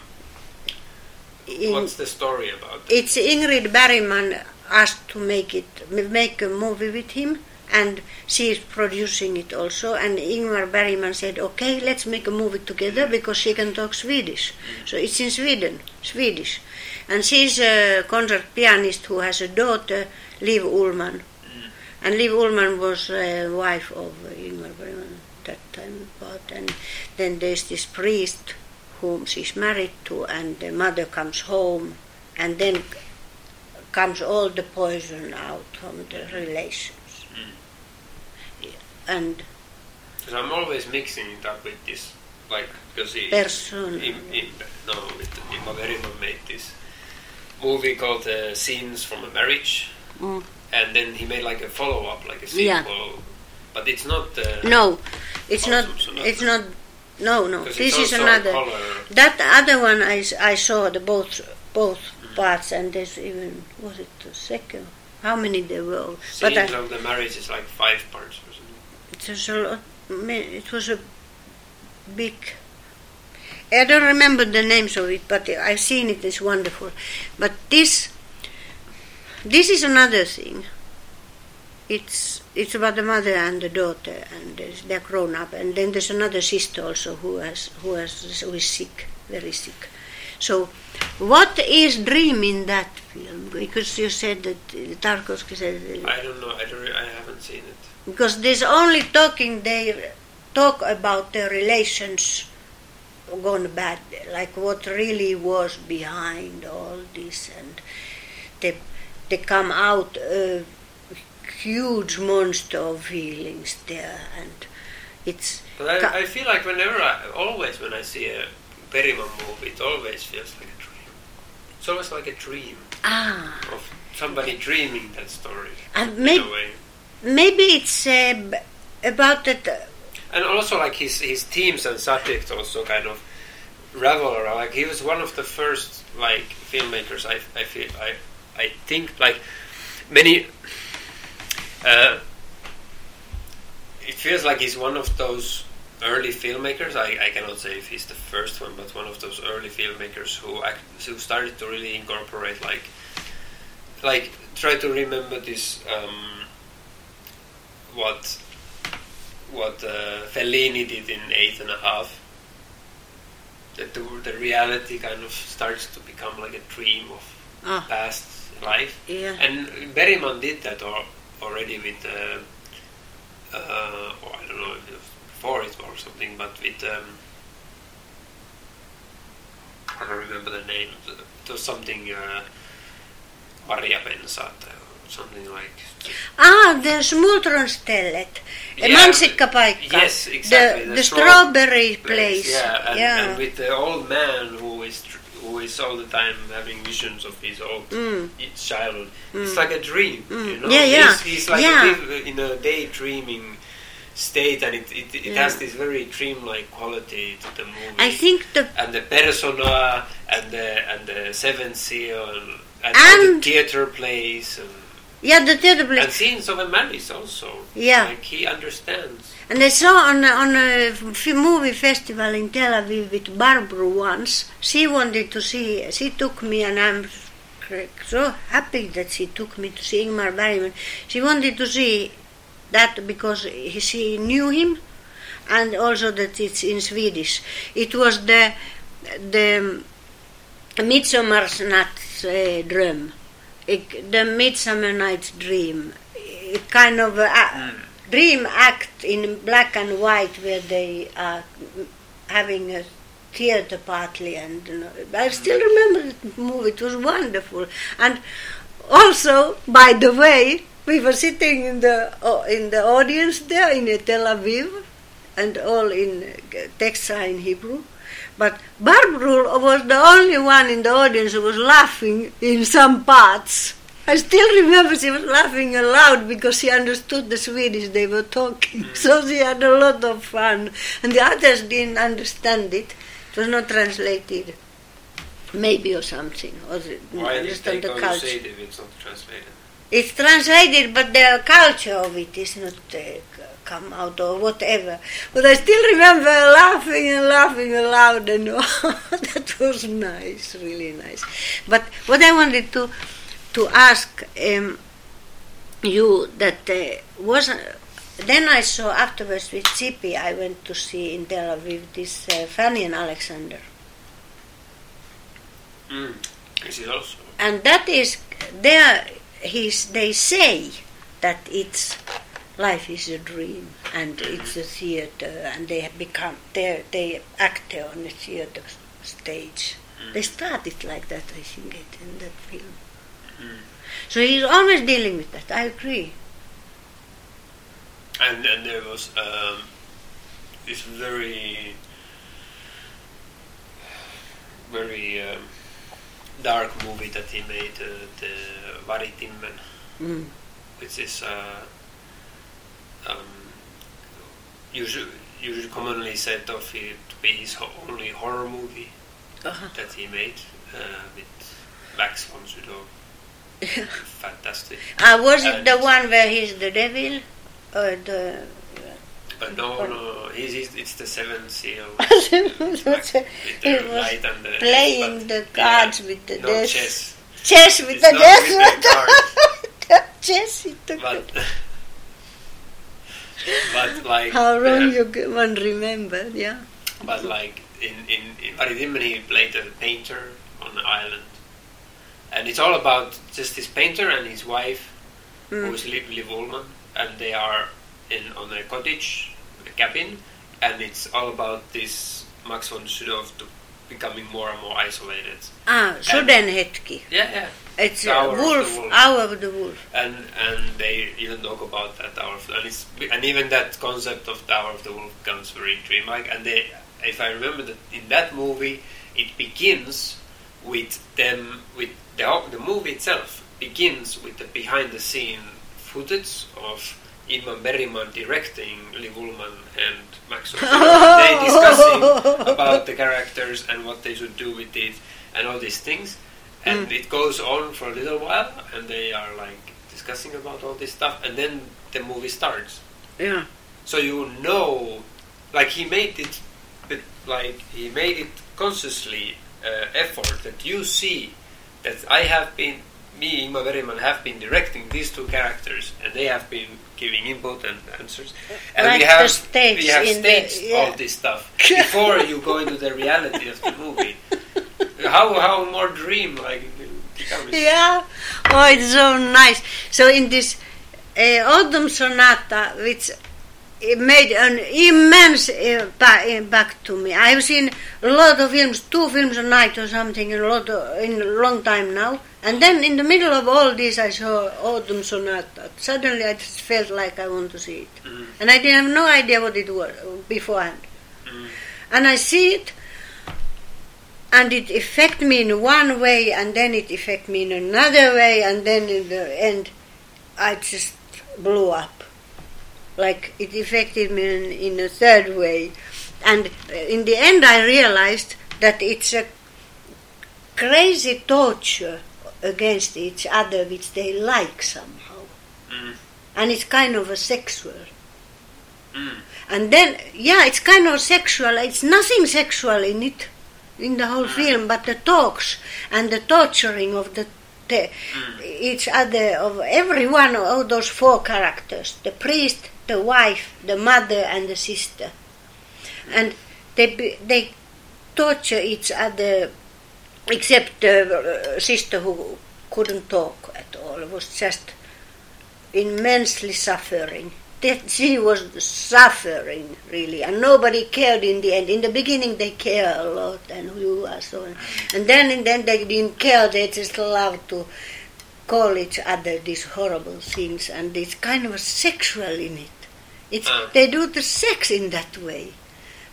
In, what's the story about? it's Ingrid Bergman asked to make it make a movie with him, and she is producing it also. And Ingmar Bergman said, "Okay, let's make a movie together because she can talk Swedish." So it's in Sweden, Swedish, and she's a concert pianist who has a daughter, Liv Ullmann, and Liv Ullmann was a wife of Ingmar Bergman at that time. But and then there's this priest whom she's married to, and the mother comes home, and then comes all the poison out from the relations. And Because I'm always mixing it up with this, like, because he, Person. in, in, no, with Bergman made this movie called uh, Scenes from a Marriage, Mm. and then he made like a follow up, like a sequel, Yeah. but it's not. Uh, no, it's not. It's not. No, no. This is another. That other one I, I saw the both both parts, and there's even was it the second? How many there were? But Scenes I, of the Marriage is like five parts. It was a lot. It was a big. I don't remember the names of it, but I've seen it. It's wonderful. But this, this is another thing. It's it's about the mother and the daughter, and they're grown up. And then there's another sister also who has who has who is sick, very sick. So, what is dream in that film? Because you said that Tarkovsky said I don't know. I don't. I haven't seen it. Because there's only talking they talk about the relations gone bad like what really was behind all this and they they come out a huge monster of feelings there and it's But Ca- I, I feel like whenever I, always when I see a Bergman movie, it always feels like a dream. It's always like a dream ah of somebody dreaming that story and maybe. Maybe it's uh, about that uh, And also like his his themes and subjects also kind of revel around. Like he was one of the first like filmmakers. I I feel I I think like many. Uh, it feels like he's one of those early filmmakers. I, I cannot say if he's the first one, but one of those early filmmakers who act, who started to really incorporate like like try to remember this um, what what uh, Fellini did in Eight and a Half. That the, the reality kind of starts to become like a dream of ah past life. yeah And Bergman did that al- already with, uh, uh, or I don't know if it was before it or something, but with, um, I don't remember the name, it was something, uh, Maria Pensat, or something like. ah the smultronstället Yeah. mansikkapaikka Yes, exactly. the, the the strawberry place Yeah, and, yeah. and with the old man who is tr- who is all the time having visions of his old Mm. childhood. It's Mm. like a dream, Mm. you know. Yeah, yeah, He's, he's like yeah. in a daydreaming state, and it it, it Yeah. has this very dreamlike quality to the movie. I think the and the persona and the and the seventh seal and, and, all the theater plays and, yeah the place and scenes of a marriage also. Yeah. like he understands. And I saw on a, on a f- movie festival in Tel Aviv with Barbara once. She wanted to see. She took me, and I'm so happy that she took me to see Ingmar Bergman. She wanted to see that because he, she knew him, and also that it's in Swedish. It was the the Midsommarnatt's uh, dröm, Ik- the Midsummer Night's Dream, kind of a, dream act in black and white where they are having a theater partly and you know, I hmm. still remember the movie it was wonderful. And also by the way we were sitting in the oh, in the audience there in Tel Aviv and all in uh, Texas in Hebrew but Barbara was the only one in the audience who was laughing in some parts I still remember she was laughing aloud because she understood the Swedish they were talking. So she had a lot of fun. And the others didn't understand it. It was not translated. Maybe or something. Or Why did they understand the culture. if it's not translated? It's translated, but the culture of it is not uh, come out or whatever. But I still remember laughing and laughing aloud, and [laughs] all that was nice, really nice. But what I wanted to to ask, um, you that uh, was. then I saw afterwards with Zippy, I went to see in Tel Aviv this uh, Fanny and Alexander. Mm. Is it also? And that is, there, he's, they say that it's life is a dream and it's a theater and they have become, they they act on the theater stage. They started like that, I think, it, in that film. Mm. So he's always dealing with that, I agree. And and there was um, this very very um, dark movie that he made, uh, the Vargtimmen, Mm. which is uh, um, usually usually commonly said of it to be his ho- only horror movie Uh-huh. that he made uh, with Max von Sydow. Fantastic. Uh, was it the one where he's the devil? Or the. But no, no, he's, he's, it's the seventh seal. [laughs] It with the it was light and the playing the yeah, cards with the no death. chess, Chess with It's the death. with the [laughs] chess. It took but but like How wrong you one remembered, yeah. But like in in in he played a painter on the island, and it's all about just this painter and his wife, who Mm. is Liv, Liv Ullmann, and they are in on a cottage, a cabin, and it's all about this Max von Sydow becoming more and more isolated. Ah, Sudenhetki. Yeah, yeah. It's The a Hour of the wolf, Wolf. hour of the wolf. and and they even talk about that hour of, and it's and even that concept of the hour of the wolf becomes very dreamlike and they if I remember that in that movie it begins with them with the the movie itself begins with the behind the scene footage of Ingmar Bergman directing Liv Ullmann and Max [laughs] they discussing about the characters and what they should do with it and all these things and it goes on for a little while and they are like discussing about all this stuff and then the movie starts Yeah. so you know like he made it but like he made it consciously uh, effort that you see that I have been me Ingmar Bergman have been directing these two characters and they have been giving input and answers and Like we have we have in the- yeah. all this stuff before you go into the reality of the movie [laughs] how how more dream like [laughs] Yeah. Oh, it's so nice. So in this uh, autumn sonata, which it made an immense impa- impact to me. I've seen a lot of films, two films a night or something, in a lot of, in a long time now. And then in the middle of all this, I saw autumn sonata. Suddenly, I just felt like I want to see it, Mm. and I didn't have no idea what it was beforehand. Mm. And I see it, and it affect me in one way, and then it affect me in another way, and then in the end, I just blew up. Like it affected me in, in a third way, and in the end, I realized that it's a crazy torture against each other, which they like somehow, Mm. and it's kind of a sexual. Mm. And then, yeah, it's kind of sexual. It's nothing sexual in it, in the whole film, but the talks and the torturing of the, the each other of every one of those four characters: the priest, the wife, the mother, and the sister. And they they torture each other, except the uh, sister who couldn't talk at all. Was just immensely suffering. That she was suffering really, and nobody cared in the end. In the beginning, they care a lot, and you are so, and then and then they didn't care. They just loved to call each other these horrible things, and it's kind of sexual in it. It's Ah. they do the sex in that way,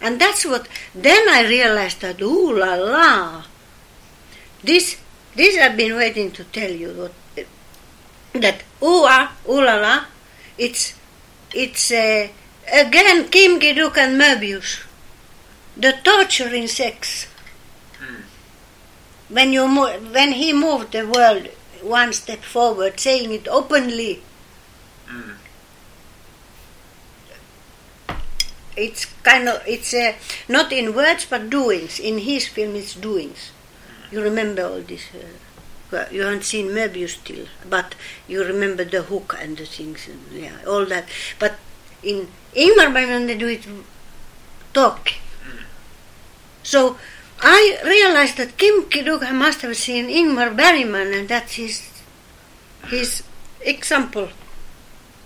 and that's what. Then I realized that ooh la la, this this I've been waiting to tell you what that ooh ah ooh la la, it's it's uh, again Kim Ki-duk and Möbius, the torture in sex. Mm. When you mo- when he moved the world one step forward, saying it openly, Mm. it's kind of it's uh, not in words but doings. In his film, it's doings. You remember all this uh, Well, you haven't seen Möbius still, but you remember the hook and the things, and yeah, all that. But in Ingmar Bergman, they do it talk. So I realized that Kim Ki-duk must have seen Ingmar Bergman, and that's his his example.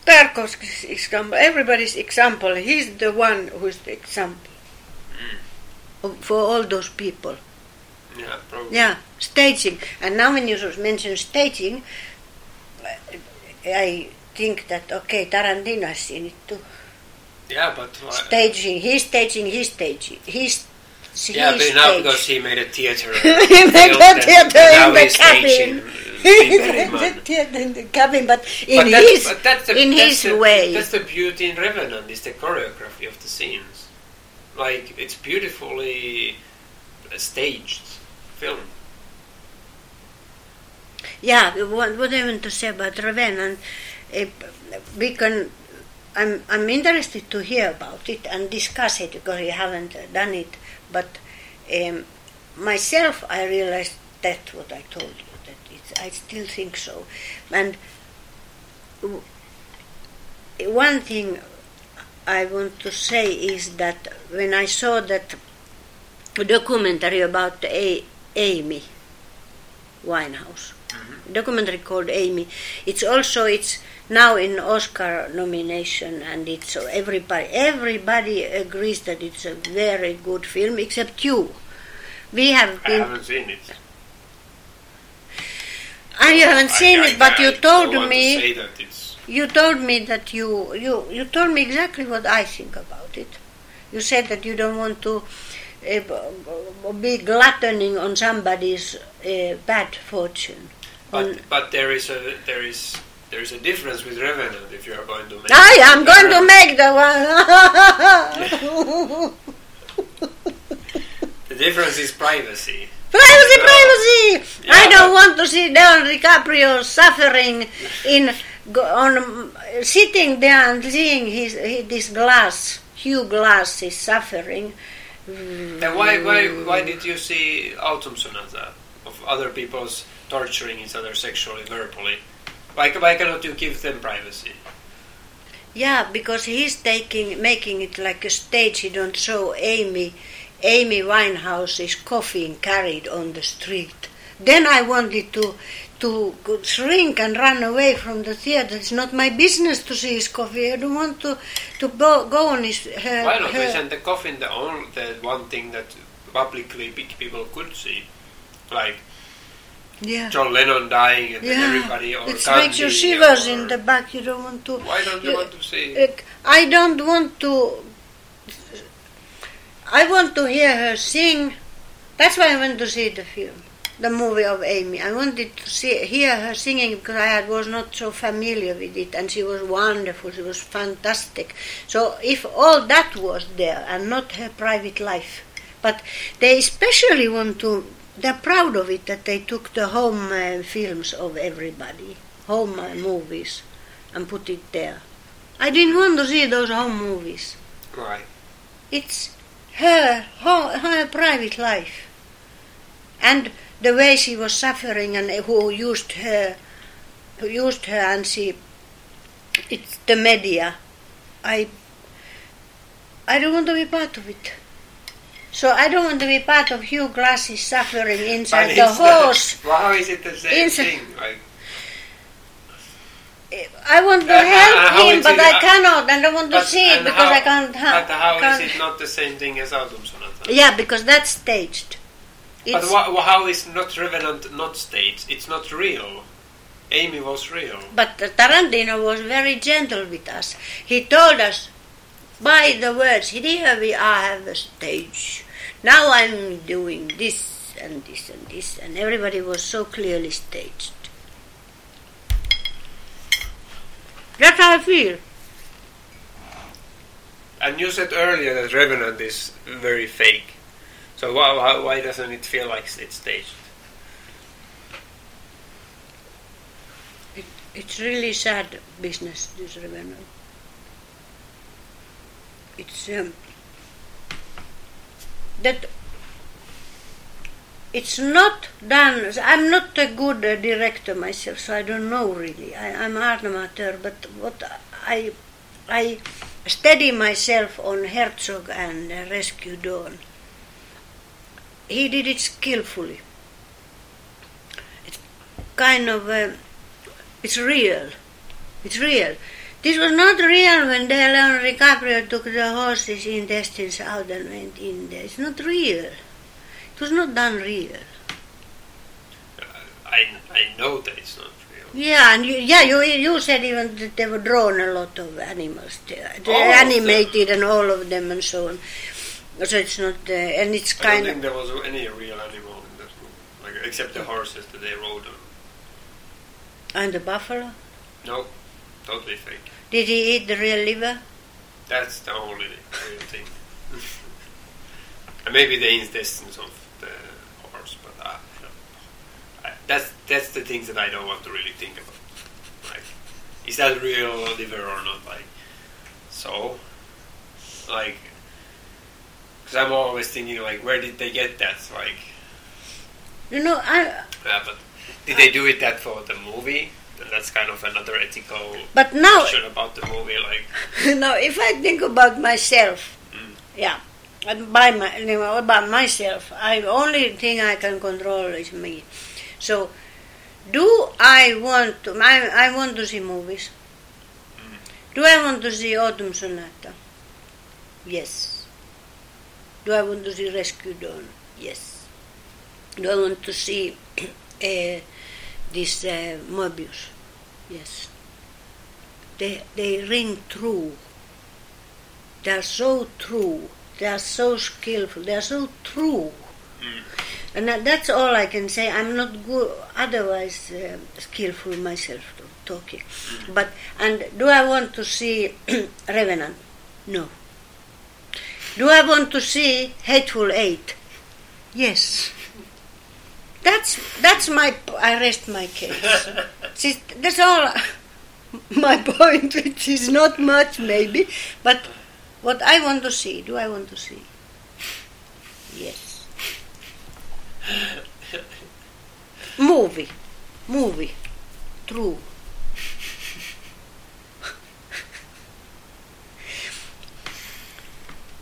Tarkovsky's example, everybody's example. He's the one who's the example hmm. for all those people. Yeah, probably. Yeah, staging. And now when you mention staging, I think that okay, Tarantino has seen it too. Yeah, but Staging, he's staging, he's staging, he's. yeah, but now because he made a theater. [laughs] He made a theater in the cabin. He made the theater in the cabin, but in But his but that's the- in his the- way. That's the beauty in Revenant is the choreography of the scenes. Like it's beautifully staged film. Yeah, what, what I want to say about Revenant, uh, we can. I'm I'm interested to hear about it and discuss it because we haven't done it. But um, myself, I realized that's what I told you. That it's, I still think so. And w- one thing I want to say is that when I saw that documentary about A- Amy Winehouse, mm-hmm. documentary called Amy. It's also it's now in Oscar nomination, and it's so everybody everybody agrees that it's a very good film, except you. We have I been. haven't seen it. Ah, you haven't seen I- it, but I- you told me. To say that it's You told me that you, you you told me exactly what I think about it. You said that you don't want to uh, be gluttoning on somebody's uh, bad fortune. But but there is a there is there is a difference with Revenant if you are going to make. I am going to make the one. [laughs] The difference is privacy. privacy, privacy. Yeah, I don't want to see Leonardo DiCaprio suffering in on sitting there and seeing his, his this glass, Hugh Glass is suffering. Then why why why did you see Autumn Sonata of other people's torturing each other sexually, verbally? Why, why cannot you give them privacy? Yeah, because he's taking making it like a stage. He don't show Amy, Amy Winehouse's coffin carried on the street. Then I wanted to to go- shrink and run away from the theater. It's not my business to see his coffee. I don't want to to go, go on his. Her, Why not? her- Isn't the coffin the only the one thing that publicly big people could see? Like yeah. John Lennon dying and then Yeah, everybody or it makes you shivers in the back. You don't want to. Why don't you you- want to see? I don't want to. I want to hear her sing. That's why I went to see the film, the movie of Amy. I wanted to see, hear her singing because I was not so familiar with it, and she was wonderful. She was fantastic. So if all that was there and not her private life, but they especially want to. They're proud of it that they took the home uh, films of everybody, home uh, movies, and put it there. I didn't want to see those home movies. Right. It's her, her, her private life. And the way she was suffering and who used her, who used her and she, it's the media. I, I don't want to be part of it. So I don't want to be part of Hugh Glass's suffering inside the horse. How is it the same Inside- thing? Like, I want to Uh, uh, help how him, but it- I cannot, and I want to see it because how- I can't. ha- But how can't. is it not the same thing as Autumn Sonata? Yeah, because that's staged. But wha- how is not Revenant not staged? It's not real. Amy was real. but Tarantino was very gentle with us. He told us by the words, here we are, have a stage. Now I'm doing this and this and this, and everybody was so clearly staged. That's how I feel. And you said earlier that Revenant is very fake. So why, why, doesn't it feel like it's staged? It, it's really sad business, this Revenant. It's um, that it's not done. I'm not a good uh, director myself, so I don't know really. I, I'm art amateur, but what I I study myself on Herzog and uh, Rescue Dawn. He did it skillfully. It's kind of uh, it's real. It's real. This was not real when Leonardo DiCaprio took the horse's intestines out and went in there. It's not real. It was not done real. I, I know that it's not real. Yeah, and you, yeah, you you said even that they were drawn a lot of animals, they, they All of them. animated and all of them and so on. So it's not, uh, and it's kind. I don't think there was any real animal in that movie, like except the horses that they rode on. and the buffalo. No, totally fake. Did he eat the real liver? That's the only real thing. [laughs] and maybe the intestines of the horse, but uh, I, that's that's the things that I don't want to really think about. Like, is that real liver or not? Like, so, like, because I'm always thinking like, where did they get that? Like, You know, I. yeah, but did they do it that for the movie? That's kind of another ethical But now, question about the movie. Like, [laughs] now, if I think about myself, Mm. yeah, and by my, you know, about myself, I only thing I can control is me. So, do I want to? I, I want to see movies. Do I want to see Autumn Sonata? Yes. Do I want to see Rescue Dawn? Yes. Do I want to see uh, [clears throat] this uh, Mobius? Yes. They they ring true. They are so true. They are so skillful. They are so true. Mm. And that, that's all I can say. I'm not good, otherwise uh, skillful myself to talking. But and do I want to see [clears throat] Revenant? No. Do I want to see Hateful Eight? Yes. That's that's my. I rest my case. [laughs] See, that's all. [laughs] My point, which is not much maybe, but what I want to see. Do I want to see? Yes. [laughs] Movie, movie, true.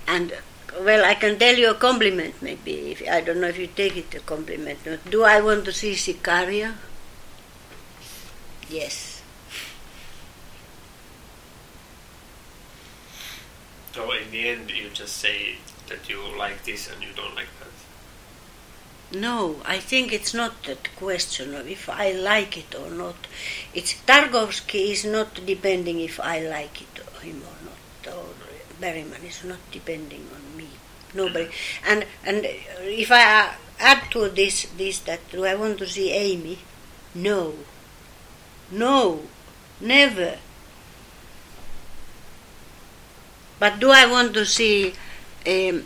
And well, I can tell you a compliment. Maybe if I don't know if you take it a compliment. Do I want to see Sicario? Yes. so in the end, you just say that you like this and you don't like that. No, I think it's not that question of if I like it or not. It's Tarkovsky is not depending if I like it or him or not. Bergman is not depending on me. Nobody. And and if I add to this this that do I want to see Amy? No. No. Never. But do I want to see um,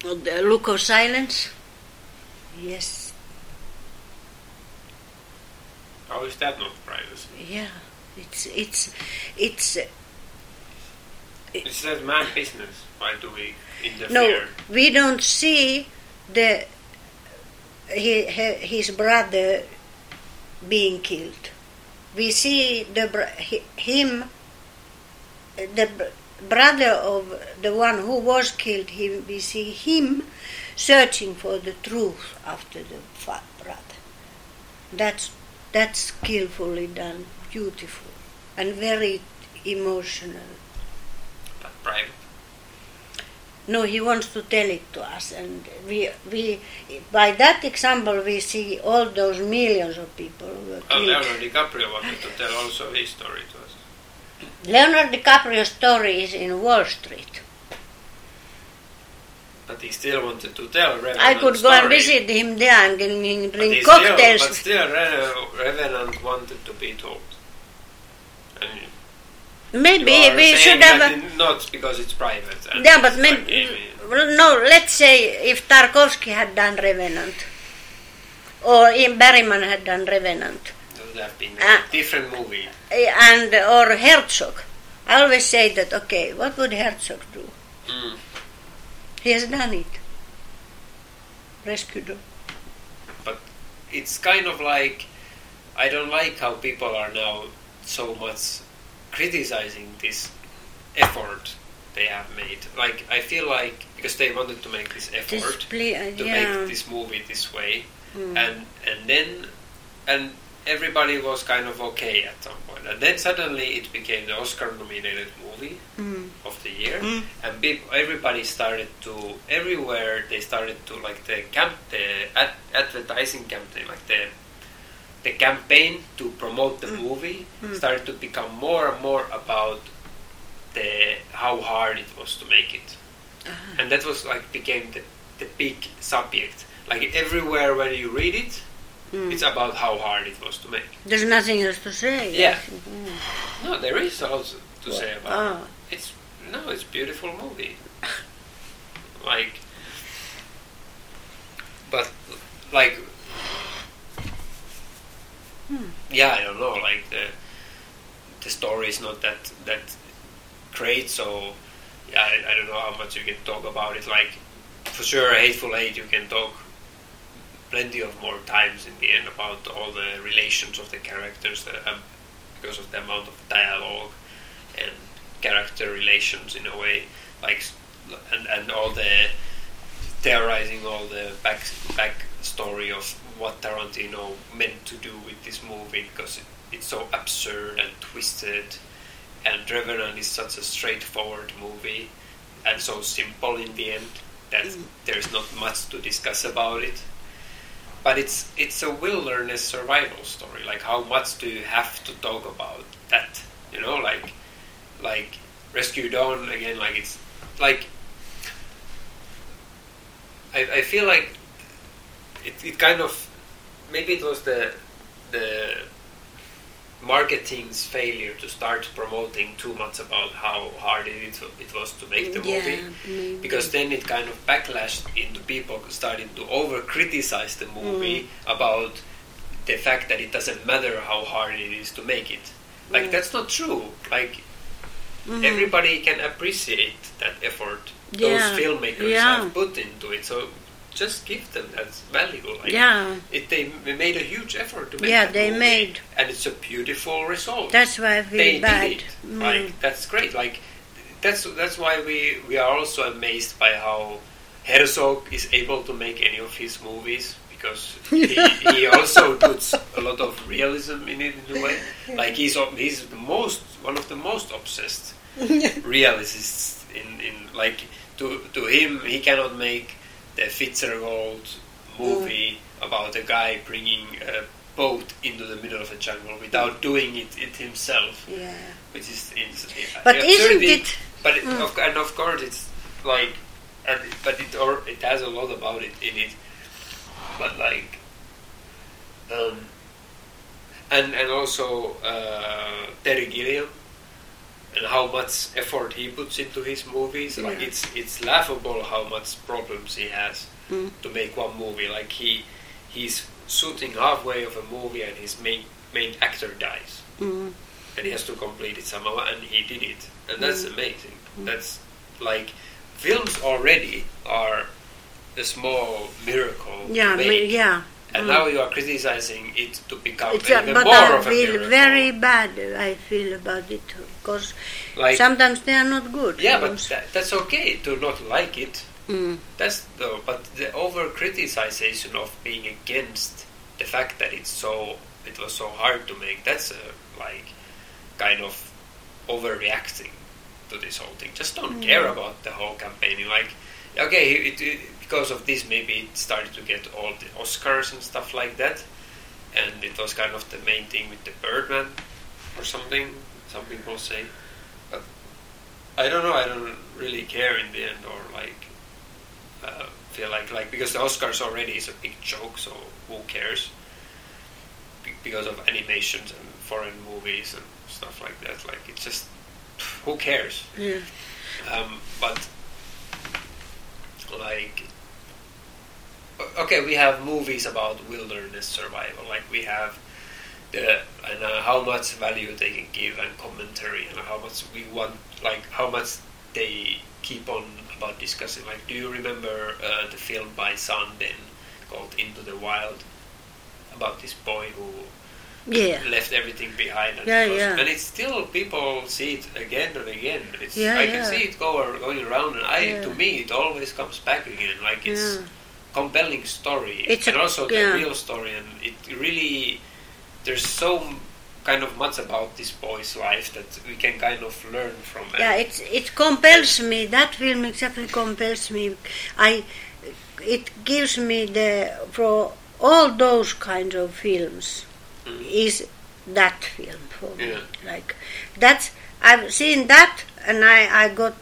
the look of silence? Yes. How is that not privacy? Yeah. It's it's it's It's that man business. Why do we interfere? no. We don't see the he, he, his brother being killed. We see the him the brother of the one who was killed. Him we see him searching for the truth after the brother. That's that's skillfully done, beautiful, and very emotional. Private. No, he wants to tell it to us, and we we by that example we see all those millions of people who were Oh, killed. Leonardo DiCaprio wanted to tell also his story to us. Leonardo DiCaprio's story is in Wall Street. But he still wanted to tell Revenant I could go story. and visit him there and drink But cocktails. Still, but still, Re- Revenant wanted to be told. And Maybe we should have. Not because it's private. yeah, but maybe, like no. Let's say if Tarkovsky had done Revenant, or if Bergman had done Revenant, It would have been a different movie. eh, and or Herzog. I always say that. Okay, what would Herzog do? Mm. He has done it. Rescue Dawn. but it's kind of like I don't like how people are now so much criticizing this effort they have made. Like I feel like because they wanted to make this effort Display, uh, to yeah. make this movie this way, Mm. and and then and everybody was kind of okay at some point, and then suddenly it became the Oscar-nominated movie Mm. of the year, Mm. and peop everybody started to everywhere they started to like the camp the ad- advertising campaign like the the campaign to promote the Mm. movie Mm. started to become more and more about the how hard it was to make it Ah. and that was like became the, the big subject like everywhere when you read it Mm. it's about how hard it was to make There's nothing else to say. Yeah. Mm. no there is also to say about it. Oh. It's no, it's beautiful movie. [laughs] like, but like, Hmm. yeah, I don't know. Like the the story is not that that great, so I, I don't know how much you can talk about it. Like, for sure, Hateful Eight, you can talk plenty of more times in the end about all the relations of the characters, um, because of the amount of dialogue and character relations in a way, like and and all the theorizing all the back back story of what Tarantino meant to do with this movie because it, it's so absurd and twisted, and Revenant is such a straightforward movie and so simple in the end that Mm. there's not much to discuss about it. But it's it's a wilderness survival story. Like how much do you have to talk about that? You know, like like Rescue Dawn again. Like it's like I, I feel like it, it kind of maybe it was the the marketing's failure to start promoting too much about how hard it, it was to make the yeah, movie maybe. because then it kind of backlashed into people starting to over criticize the movie Mm. about the fact that it doesn't matter how hard it is to make it like Mm. that's not true like Mhm. everybody can appreciate that effort Yeah, those filmmakers yeah. have put into it so just give them that value like yeah, it, they made a huge effort to make yeah, they movie, made. and it's a beautiful result That's why I feel they bad. did it. Mm. Like that's great. Like that's that's why we we are also amazed by how Herzog is able to make any of his movies because he, [laughs] he also puts a lot of realism in it in a way. [laughs] Like he's he's the most one of the most obsessed [laughs] realists in in like to to him he cannot make the Fitzcarraldo movie about a guy bringing a boat into the middle of a jungle without doing it, it himself, yeah. which is ins- But yeah, isn't it? But it, Mm. of, and of course it's like, and it- but it or it has a lot about it in it. But like, um, and and also uh, Terry Gilliam and how much effort he puts into his movies. Like it's it's laughable how much problems he has Mm. to make one movie. Like he he's shooting halfway of a movie and his main main actor dies Mm. and he has to complete it somehow and he did it and that's Mm. amazing that's like films already are a small miracle Yeah, yeah. And Mm. now you are criticizing it to become It's a, even but more I of a feel miracle very bad. I feel about it because like sometimes they are not good. yeah but that, that's okay to not like it Mm. That's though, but the over criticization of being against the fact that it's so it was so hard to make. That's a like kind of overreacting to this whole thing. Just don't Mm. care about the whole campaigning. Like, okay, it, it, because of this, maybe it started to get all the Oscars and stuff like that, and it was kind of the main thing with the Birdman or something. Some people say, but I don't know. I don't really care in the end, or like uh, feel like like because the Oscars already is a big joke, so who cares? Be- because of animations and foreign movies and stuff like that, like it's just who cares? Yeah. Um, but like okay, we have movies about wilderness survival, like we have the and uh, how much value they can give and commentary and how much we want, like how much they keep on about discussing. Like, do you remember uh, the film by Sanden called Into the Wild about this boy who Yeah. left everything behind. And, Yeah, yeah. and it's still people see it again and again. It's, Yeah, I can see it go going around, and I to me it always comes back again. Like it's. Compelling story, It's and a- also the yeah. real story, and it really there's so kind of much about this boy's life that we can kind of learn from. and- Yeah, it's it compels me. That film exactly compels me. I it gives me the for all those kinds of films Mm. is that film for me. Like that's I've seen that and I I got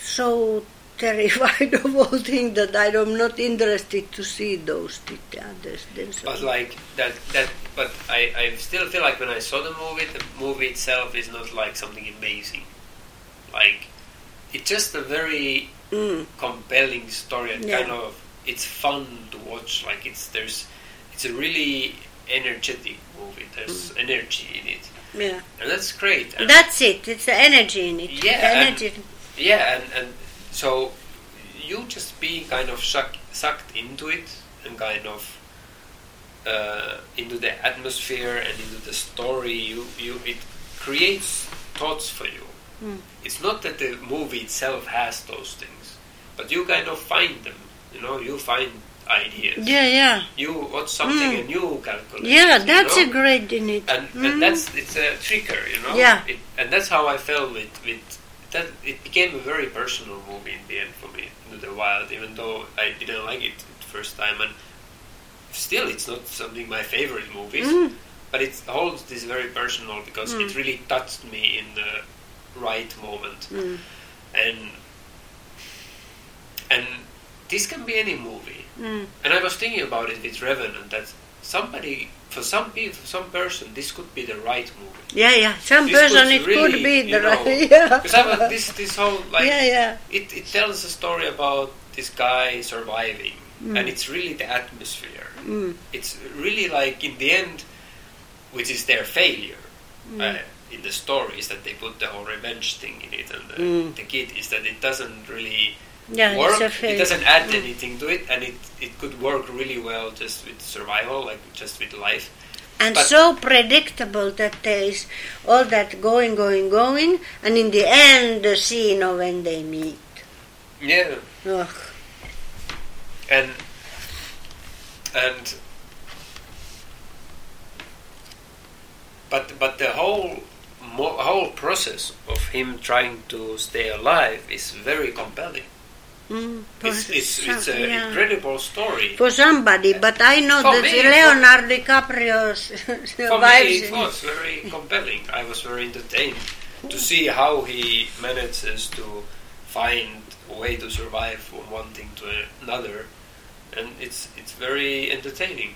so terrified of all things that I'm not interested to see those the others. Then But like that, that. But I, I still feel like when I saw the movie, the movie itself is not like something amazing. Like it's just a very mm, compelling story and Yeah. kind of it's fun to watch. Like it's there's it's a really energetic movie. There's energy in it, yeah. and that's great. And That's it. It's the energy in it. Yeah, The and- energy. yeah, and and so you just be kind of suck, sucked into it and kind of uh, into the atmosphere and into the story. You you it creates thoughts for you. Mm. It's not that the movie itself has those things, but you kind of find them. You know, you find ideas. Yeah, yeah. You watch something Mm. and you calculate. Yeah, you that's know? a great in it. and, Mm. and that's it's a trigger, you know. Yeah. It, and that's how I felt with with that. It became a very personal movie in the end for me, Into the Wild. Even though I didn't like it the first time, and still, it's not something my favorite movies. Mm. But it holds this very personal because Mm. it really touched me in the right moment, Mm. and and this can be any movie. Mm. And I was thinking about it with Revenant that somebody, for some people, for some person, this could be the right movie. Yeah, yeah. Some This person could it really, could be the right. [laughs] Yeah. Because this this whole like yeah, yeah. it, it tells a story about this guy surviving, Mm. and it's really the atmosphere. Mm. It's really like in the end, which is their failure. Mm. Uh, in the story is that they put the whole revenge thing in it, and the, Mm. the kid is that it doesn't really Yeah, work. It doesn't add anything to it, and it, it could work really well just with survival, like just with life. And but- so predictable that there is all that going, going, going, and in the end, the scene of when they meet. Yeah, Ugh. and and but but the whole mo- whole process of him trying to stay alive is very compelling. Mm, It's it's, some- it's an yeah. incredible story. For somebody, but I know For that me, Leonardo DiCaprio survives. [laughs] it was very [laughs] compelling. I was very entertained to see how he manages to find a way to survive from one thing to another, and it's it's very entertaining.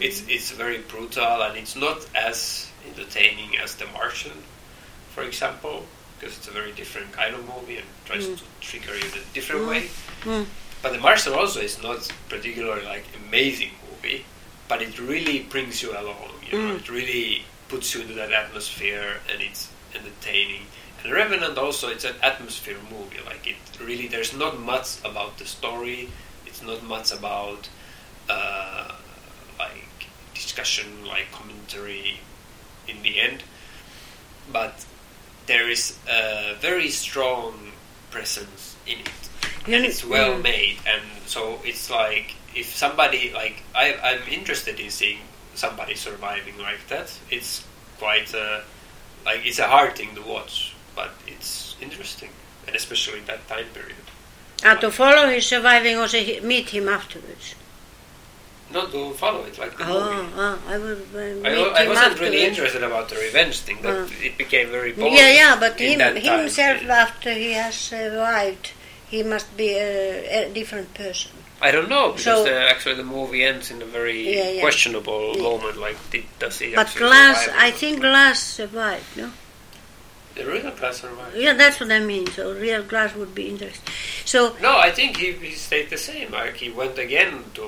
It's it's very brutal, and it's not as entertaining as The Martian, for example, because it's a very different kind of movie and tries Mm. to trigger you in a different Mm. way. Mm. But The Martian also is not particularly like amazing movie, but it really brings you along. You know, Mm. it really puts you into that atmosphere, and it's entertaining. And Revenant also, it's an atmosphere movie. Like it really, there's not much about the story. It's not much about uh, like discussion, like commentary in the end. But there is a very strong presence in it and it's well mm. made and so it's like if somebody like I, i'm interested in seeing somebody surviving like that it's quite a like it's a hard thing to watch but it's interesting and especially in that time period And to follow his surviving or to meet him afterwards. Not to follow it like the Oh, movie oh, I uh, I, I wasn't really interested about the revenge thing but Uh. it became very boring Yeah, yeah, but him, that time himself, after he has survived, he must be a, a different person. I don't know because So- the, actually the movie ends in a very Yeah, yeah. questionable Yeah. moment. Like, did, does he? But Glass, I think Glass survived, no? the real Glass survived. Yeah, that's what I mean. So real Glass would be interesting. So No, I think he, he stayed the same. Like he went again to,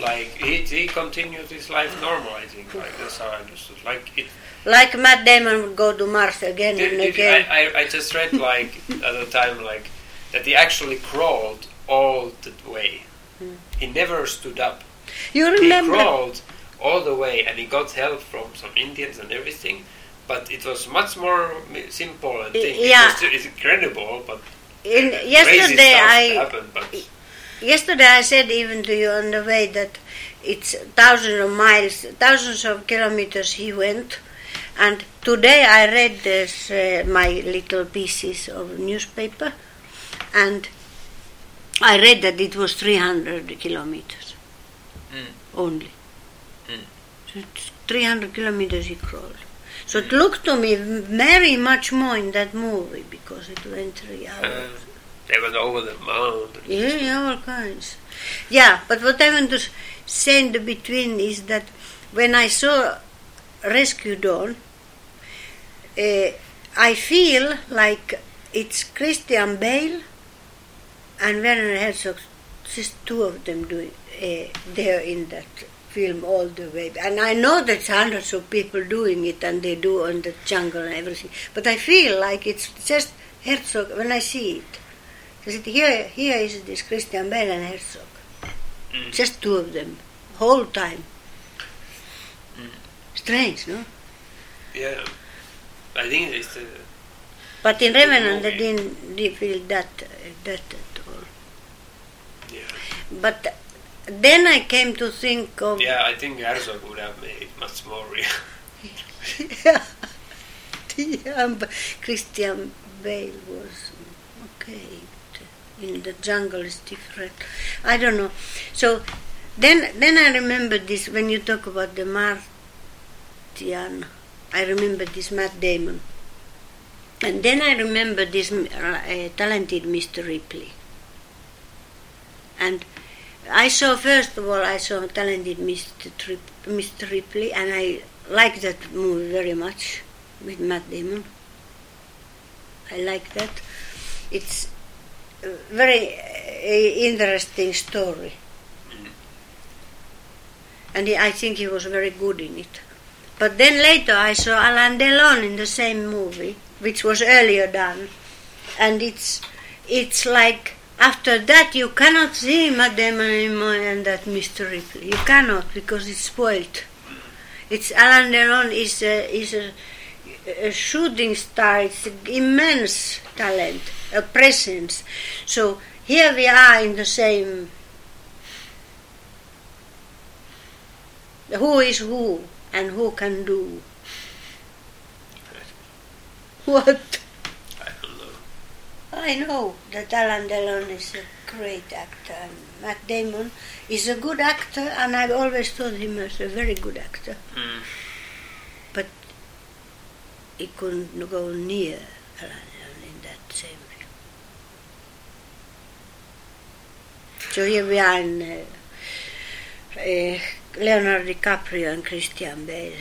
like he, he continued his life normal. I think like that's how I understood. Like it. like Matt Damon would go to Mars again Did, and did, again. I, I, I just read like [laughs] at the time like that he actually crawled all the way. Hmm. He never stood up. You remember? he crawled all the way and he got help from some Indians and everything. But it was much more simple and thing. yeah. It was, it's incredible, but In, yesterday, I happened. But yesterday I said even to you on the way that it's thousands of miles, thousands of kilometers he went, and today I read this uh, my little pieces of newspaper, and I read that it was 300 kilometers Mm. only. Mm. So it's 300 kilometers he crawled. So it looked to me very much more in that movie because it went three hours. They went over the mountain. Yeah, all kinds. Yeah, but what I want to say in the between is that when I saw Rescue Dawn, uh, I feel like it's Christian Bale and Werner Herzog, just two of them doing uh, there in that film all the way. And I know there's hundreds of people doing it and they do on the jungle and everything, but I feel like it's just Herzog when I see it. Said, here, here is this Christian Bale and Herzog. Mm. Just two of them, whole time. Mm. Strange, no? Yeah, I think it's uh, But in Revenant, movie. didn't, feel that, that at all. yeah. But then I came to think of Yeah, I think Herzog would have made it much more real. yeah, yeah, but Christian Bale was okay. In the jungle is different. I don't know. So then, then I remember this when you talk about the Martian. I remember this Matt Damon, and then I remember this uh, talented Mr. Ripley. And I saw first of all I saw talented Mr. Trip, Mr. Ripley, and I like that movie very much with Matt Damon. I like that. It's very uh, interesting story, and I think he was very good in it. But then later I saw Alain Delon in the same movie, which was earlier done, and it's it's like after that you cannot see Madame anymore and that Mr. Ripley. You cannot because it's spoiled. It's Alain Delon is a, is a shooting star. It's immense talent, a presence. So here we are in the same. Who is who and who can do what? I don't know. I know that Alain Delon is a great actor and Matt Damon is a good actor and I've always thought him as a very good actor. Mm. He couldn't go near Alain in that same film. So here we are in uh, uh, Leonardo DiCaprio and Christian Bale.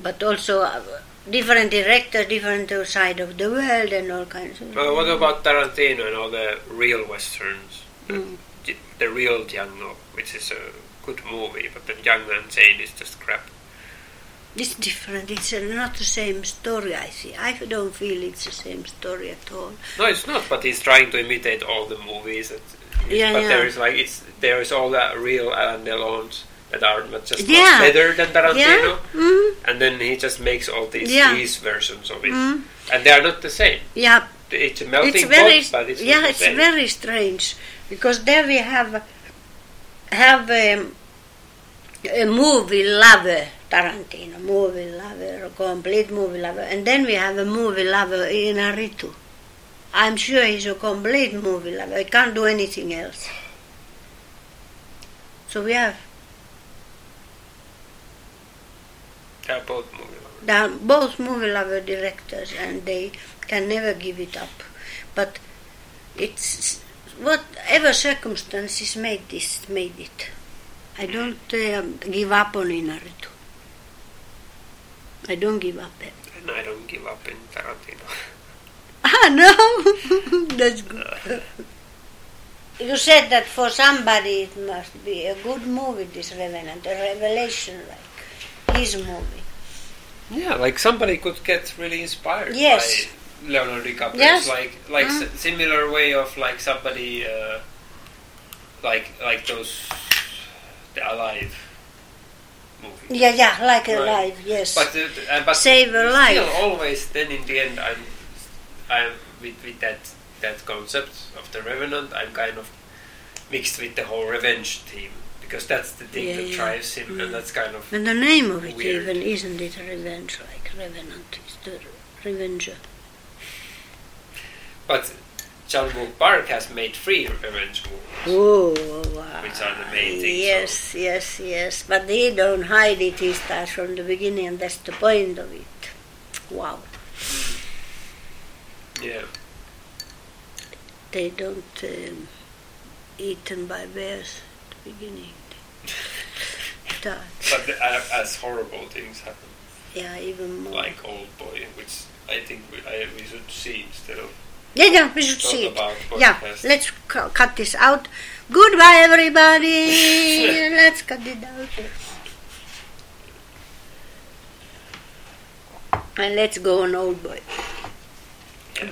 But also uh, different directors, different side of the world and all kinds of Well, what about Tarantino and all the real westerns? Mm. The, the real Django, which is a good movie, but the Django Unchained is just crap. It's different. It's uh, not the same story. I see. I don't feel it's the same story at all. No, it's not. But he's trying to imitate all the movies. That, Yeah, but yeah. there is like it's there is all the real Alain Delons that are not just Yeah. much better than Tarantino, Yeah. Mm. and then he just makes all these these versions of it, Mm. and they are not the same. Yeah. It's a melting it's very. pot, but it's yeah. It's very strange because there we have have um, a movie lover Tarantino, movie lover, a complete movie lover, and then we have a movie lover Inarritu. I'm sure he's a complete movie lover. He can't do anything else. So we have They are both movie lovers. They are both movie lover directors and they can never give it up. But it's whatever circumstances made this made it. I don't um, give up on Inarritu. I don't give up. And I don't give up in Tarantino. Ah no, [laughs] that's good. You said that for somebody it must be a good movie. This Revenant, a revelation like his movie. Yeah, like somebody could get really inspired Yes. by Leonardo DiCaprio. Yes. Like like Mm. s- similar way of like somebody uh, like like those the Alive movie. Yeah, yeah, like Right. alive, yes. But, uh, uh, but Save a life. Still, always then in the end, I'm, I'm with, with that that concept of the Revenant. I'm kind of mixed with the whole revenge theme because that's the thing Yeah, that yeah. drives him, Mm. and that's kind of and the name of it Weird. even isn't it revenge like Revenant is the Revenger. But John Park has made three revenge movies. Oh, wow. Which are the main things, Yes, yes, yes. But they don't hide it. He starts from the beginning, and that's the point of it. Wow. Yeah, They don't um, eaten by bears at the beginning. [laughs] But the, uh, as horrible things happen, Yeah, even more. like Old Boy, which I think we, I, we should see instead of Yeah, yeah, we should see it. Yeah, let's cu- cut this out. Goodbye, everybody. [laughs] let's cut it out. And let's go on Old Boy.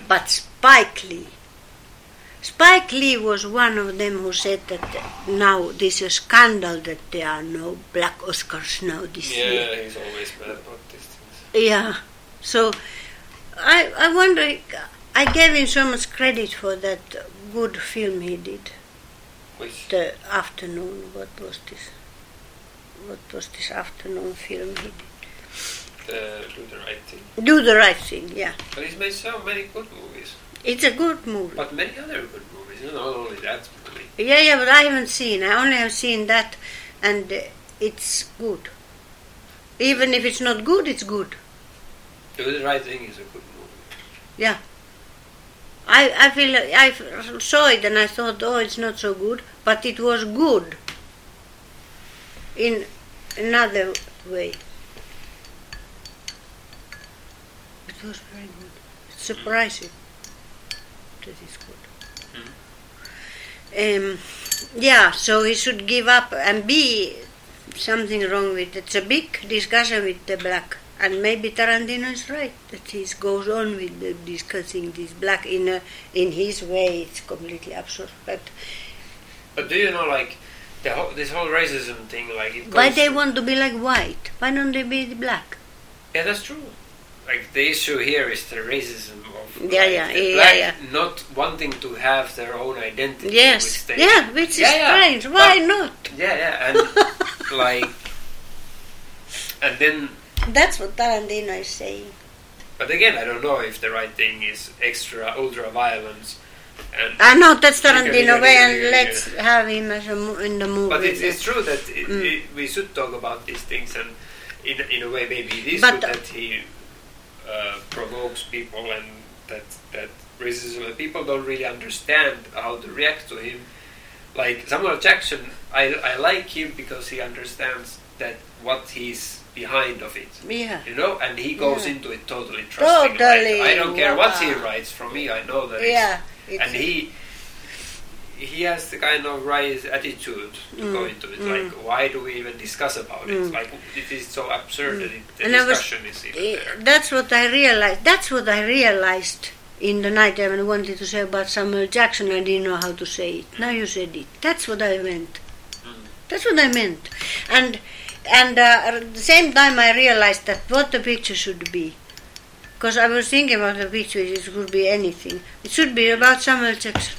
But Spike Lee. Spike Lee was one of them who said that now this is a scandal that there are no black Oscars now this year. Yeah, he's always mad about these things. Yeah. So I I wonder I gave him so much credit for that good film he did. Which The afternoon what was this? What was this afternoon film he did? the do the right thing. Do the right thing, yeah. But he's made so many good movies. It's a good movie. But many other good movies, not only that movie. Yeah, yeah, but I haven't seen. I only have seen that, and uh, it's good. Even if it's not good, it's good. Do the right thing is a good movie. Yeah. I I feel I saw it and I thought, oh, it's not so good, but it was good. In another way. It was very good. It's surprising that it's good. Um, yeah, so he should give up and be something wrong with it. It's a big discussion with the black. And maybe Tarantino is right that he goes on with the discussing this black in a, in his way. It's completely absurd. But But do you know, like, the whole, this whole racism thing, like, it goes... why they want to be like white? Why don't they be black? Yeah, that's true. Like, the issue here is the racism of Yeah, like, yeah, the yeah, black yeah. not wanting to have their own identity. Yes, which they, yeah, which is yeah, strange. Why but- not? Yeah, yeah, and, [laughs] like... And then... That's what Tarantino is saying. But again, I don't know if the right thing is extra, ultra violence. And I know that's Yeah, yeah, Tarantino way, and yeah, let's have him as a mo- in the movie. But it's, it's true that it, Mm. it, we should talk about these things, and in, in a way, maybe it is But- good that he uh, provokes people and that that racism and people don't really understand how to react to him. Like Samuel Jackson, I, I like him because he understands that what he's behind of it. yeah. You know, and he goes Yeah. into it totally trusting. Totally, Like, I don't care what he writes from me. I know that Yeah. it's- and he he has the kind of right attitude to go Mm, into it. mm. Like, why do we even discuss about it? Mm. Like, it is so absurd that it, the And I was- discussion is even there. That's what I realized. That's what I realized in the night I wanted to say about Samuel Jackson. I didn't know how to say it. Now you said it. That's what I meant. Mm. That's what I meant. And and uh, at the same time, I realized that what the picture should be. Because I was thinking about the picture, it could be anything. It should be about Samuel Jackson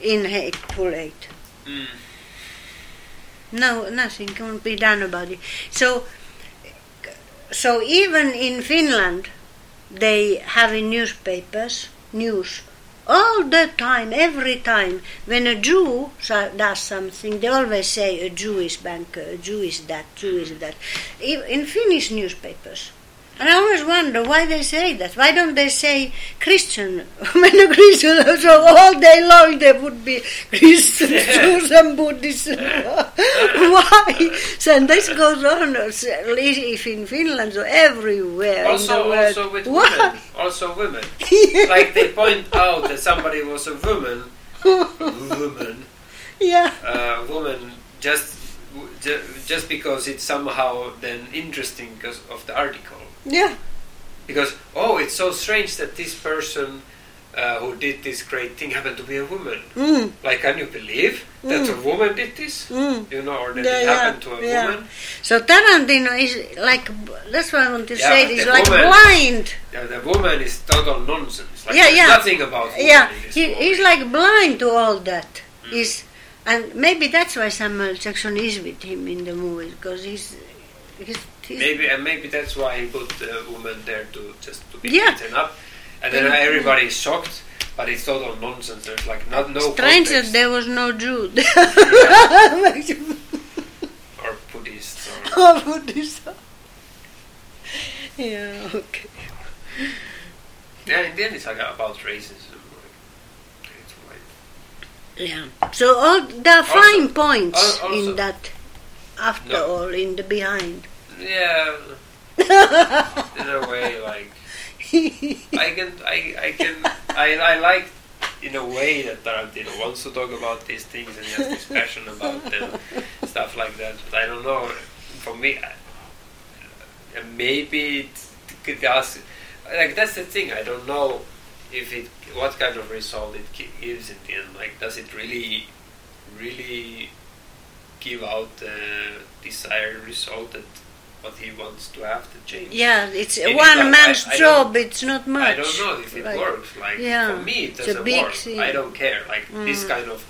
in Hateful Eight. Mm. No, nothing can be done about it. So, so even in Finland, they have in newspapers news all the time, every time. When a Jew does something, they always say a Jewish banker, a Jew is that, Jew is that. In Finnish newspapers. And I always wonder why they say that. Why don't they say Christian? [laughs] When Christians [laughs] so all day long there would be [laughs] Christians, Jews, and Buddhists. why? So and this goes on, uh, if in Finland, so everywhere in the Also, world. also with Why? women. Also women. like they point out that somebody was a woman, woman, yeah. uh, woman, just just because it's somehow then interesting because of the article. Yeah. because oh it's so strange that this person uh, who did this great thing happened to be a woman. Mm. Like, can you believe that a woman did this? Mm. You know, or that Yeah, it yeah, happened to a yeah. woman? So Tarantino is like that's what I want to Yeah, say. He's like woman- blind. Yeah, the woman is total nonsense. Like, Yeah, yeah. nothing about women Yeah, he, he's like blind to all that. Mm. He's and maybe that's why Samuel Jackson is with him in the movie because he's he's, he's Maybe and maybe that's why he put the woman there to just to be Yeah. beaten up, and then Mm. everybody is shocked. But it's total nonsense. There's like not no strange that there was no Jew. [laughs] or Buddhist [laughs] or Buddhist. yeah, okay. yeah. In the end, it's like about racism. Like, it's like, Yeah. So all there are Also- fine points also- in that. After No. all, in the behind. Yeah, in a way, like [laughs] I can, I, I can, I, I like in a way that Tarantino wants to talk about these things and he has this passion about them, stuff like that. But I don't know. For me, I, maybe it, could does. Like that's the thing. I don't know if it, what kind of result it gives in the end. Like, does it really, really give out the desired result that what he wants to have to change? yeah, it's It one like- man's I- I job. It's not much. I don't know if it Like, works. Like yeah, for me, it doesn't work. thing. I don't care. Like this Mm. kind of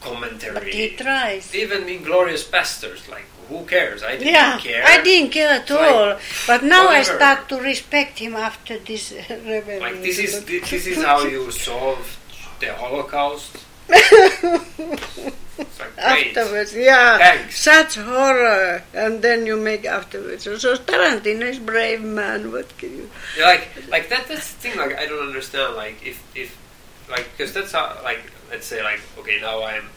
commentary. But he tries. Even Inglourious Basterds, like who cares? I didn't Yeah, care. I didn't care at like, all. But now I start to respect him after this [laughs] rebellion. Like this is But- [laughs] this is how you solve the Holocaust. It's like great. afterwards, yeah. Thanks. Such horror, and then you make afterwards. So, Tarantino is brave man. What can you? Yeah, like like that that's the thing like I don't understand like if if like because that's how like let's say like okay now I'm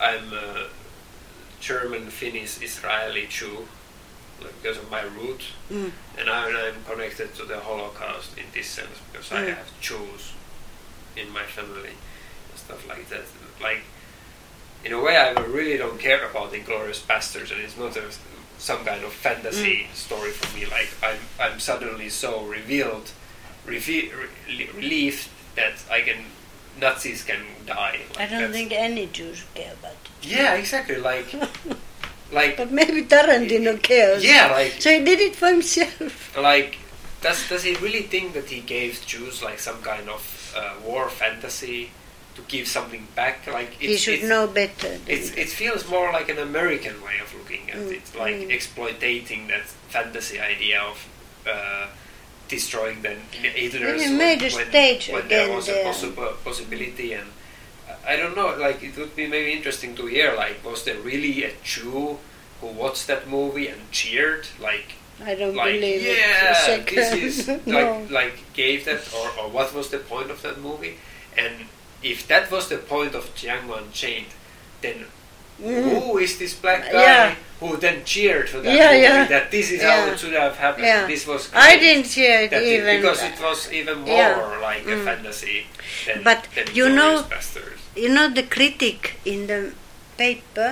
I'm a German Finnish Israeli Jew like because of my root Mm. and I'm, I'm connected to the Holocaust in this sense because I Mm. have Jews in my family stuff like that like in a way I really don't care about Inglourious Basterds and it's not a, some kind of fantasy story for me like I'm, I'm suddenly so revealed refe- re- relieved that I can Nazis can die I don't think any Jews care about it. yeah exactly like [laughs] like But maybe Tarantino cares. yeah like So he did it for himself. [laughs] like does does he really think that he gave Jews like some kind of uh, war fantasy to give something back like it's, he should it's, know better. it feels more like an American way of looking at Mm, it like mm. exploitating that fantasy idea of uh, destroying the Hitler's he when, when, stage when there was a possible possibility and I- don't know like it would be maybe interesting to hear like was there really a Jew who watched that movie and cheered like I don't like believe it. yeah this is [laughs] no. like like gave that or, or what was the point of that movie and if that was the point of Django Unchained then Mm. who is this black guy Yeah. who then cheered for that Yeah, movie yeah. that this is Yeah. how it should have happened Yeah. this was I didn't hear it That it- even. because it was even more like a Mm. fantasy than, But than you know-. You know the critic in the paper,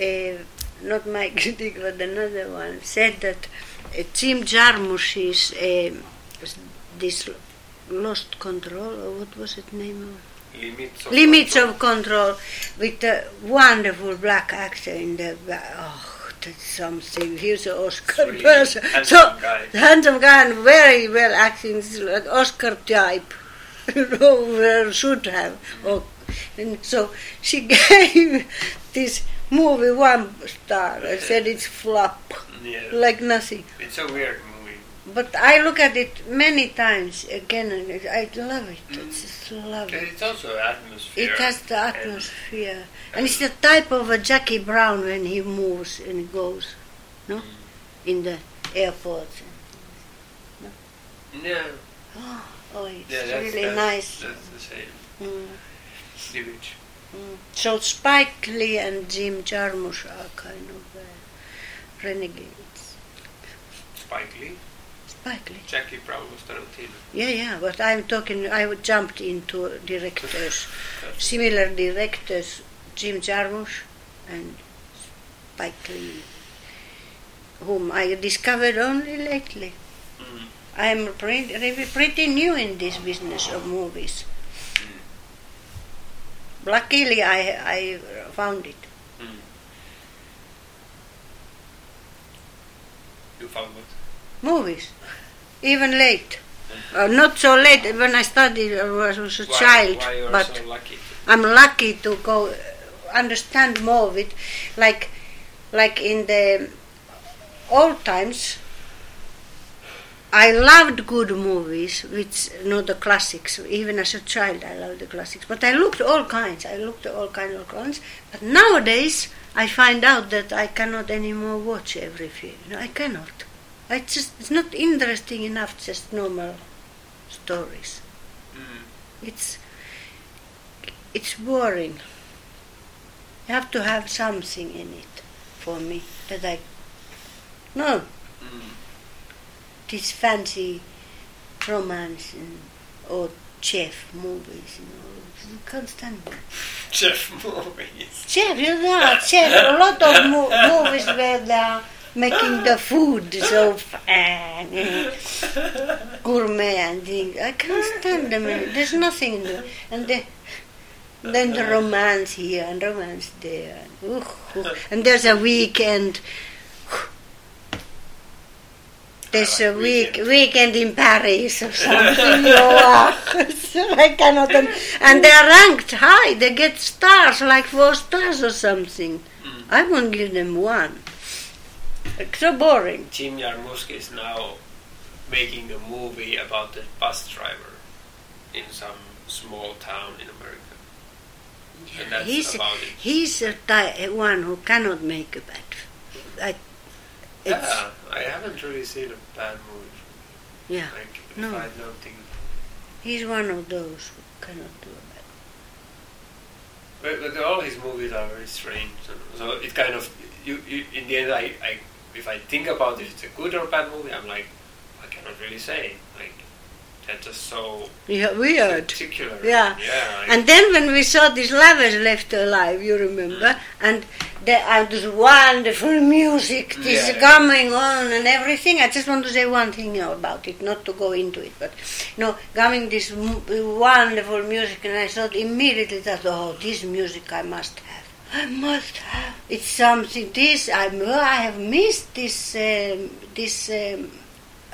uh, not my [laughs] critic but another one, said that uh, Jim is uh, this lost control or what was it name of? limits of Limits control. of Control with a wonderful black actor in the. Oh, that's something. He's an Oscar Really person. handsome so guy. handsome guy and very well acting, like Oscar type. [laughs] you uh, know, should have. Hmm. Oh, and so she [laughs] gave this movie one star. I said it's flop, yeah like nothing. it's a weird But I look at it many times again, and it- I love it. I Mm. just love it. it's also atmosphere It has the atmosphere, and it's the type of a Jackie Brown when he moves and goes, no, Mm. in the airport. No. Yeah [gasps] Oh, it's yeah that's, really that's, nice. that's the same Mm, image mm. So Spike Lee and Jim Jarmusch are kind of uh, renegades. Spike Lee Spike Lee. Jackie Brown was Tarantino Yeah, yeah, but I'm talking. I jumped into directors, [laughs] similar directors, Jim Jarmusch and Spike Lee, whom I discovered only lately. Mm. I'm pretty, pretty new in this business of movies. Luckily, I I found it. Mm. You found what? Movies, even late. Uh, not so late when I studied. I was, a Why, child, why but so lucky? I'm lucky to go understand more of it. Like, like in the old times, I loved good movies, which not the classics. Even as a child, I loved the classics. But I looked all kinds. I looked at all kinds of kinds. But nowadays, I find out that I cannot anymore watch every film. No, I cannot. I just it's not interesting enough. Just normal stories. Mm. It's it's boring. You have to have something in it for me that I no Mm. this fancy romance and or chef movies, you know. You can't stand them. Chef movies. Chef, you know, chef. A lot of [laughs] mo- movies where they are making the food so you gourmet and things. I can't stand them. There's nothing in them. And the, then the romance here and romance there. Ooh, ooh. And there's a weekend. There's I a like week weekend. weekend in Paris or something. [laughs] oh, so I cannot. And they're ranked high. They get stars, like four stars or something. Mm. I won't give them one. It's so boring. Jim Jarmusch is now making a movie about the bus driver in some small town in America. And that's he's about it. he's a ty- one who cannot make a bad. I, it's, Yeah, I haven't really seen a bad movie. yeah. Like, No. I don't think. He's one of those who cannot do a bad. But, but all his movies are very strange. So it kind of, you, you in the end, I, I, if I think about if it's a good or bad movie, I'm like, I cannot really say. Like, they're just so Yeah, weird. particular. Yeah. Yeah. And then when we saw these lovers left alive, you remember, mm. and there are this wonderful music, this Yeah. coming on and everything. I just want to say one thing about it, not to go into it, but you know, coming this m- wonderful music, and I thought immediately that oh, this music I must have. I must have. It's something. This I I have missed this um, this um,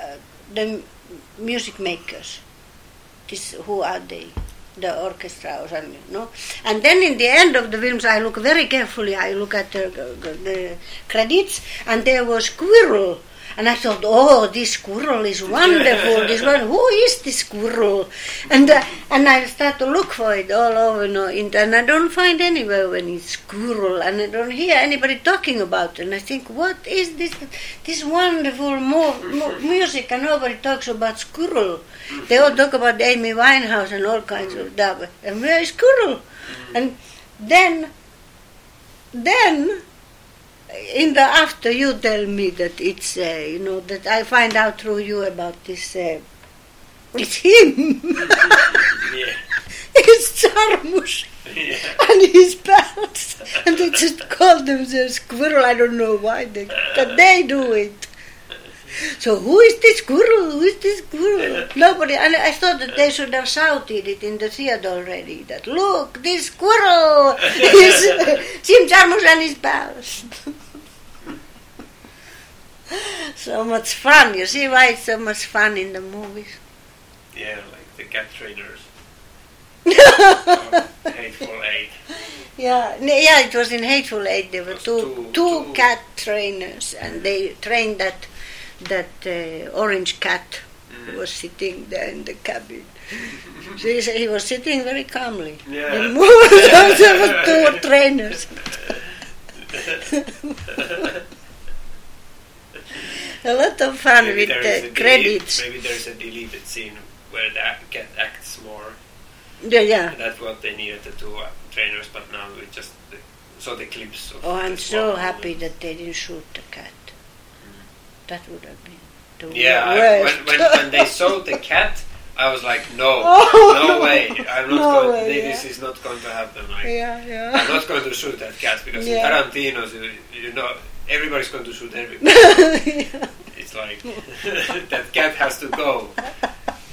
uh, the music makers this who are they the orchestra or something no and then in the end of the films i look very carefully i look at the, the credits and there was SQÜRL and I thought, oh, this SQÜRL is wonderful. this one, who is this SQÜRL? And uh, and I start to look for it all over, no, in, and I don't find anywhere when it's SQÜRL, and I don't hear anybody talking about it. And I think, what is this? This wonderful mo- mo- music, and nobody talks about SQÜRL. They all talk about Amy Winehouse and all kinds of stuff. And where is SQÜRL? And then, then in the after you tell me that it's uh, you know that I find out through you about this uh, it's him yeah. [laughs] it's Jarmusch yeah. and his pals and they just call themselves SQÜRL I don't know why they but they do it so who is this SQÜRL who is this SQÜRL nobody and I thought that they should have shouted it in the theater already that look this SQÜRL [laughs] is [laughs] Jim Jarmusch and his pals [laughs] so much fun. You see why it's so much fun in the movies? Yeah, like the cat trainers. or oh, Hateful Eight. Yeah, yeah. It was in Hateful Eight. There were two- two two- cat trainers, and they trained that that uh, orange cat was sitting there in the cabin. [laughs] so he, said he was sitting very calmly. Yeah. The [laughs] there were two trainers. [laughs] A lot of fun Maybe with the credits. Delete, maybe there's a deleted scene where the cat acts more. Yeah, yeah. That's what they needed the two trainers, but now we just the, saw the clips. Of Oh, I'm so happy that they didn't shoot the cat. That would have been the Yeah, I, when, when, when they saw the cat, I was like, no, [laughs] Oh, no, no. way. I'm not No going. way, This yeah. is not going to happen. Like, yeah, I'm not going to shoot that cat because Yeah. in Tarantino's, you, you know, everybody's going to shoot everybody. [laughs] yeah. It's it's like [laughs] that cat has to go.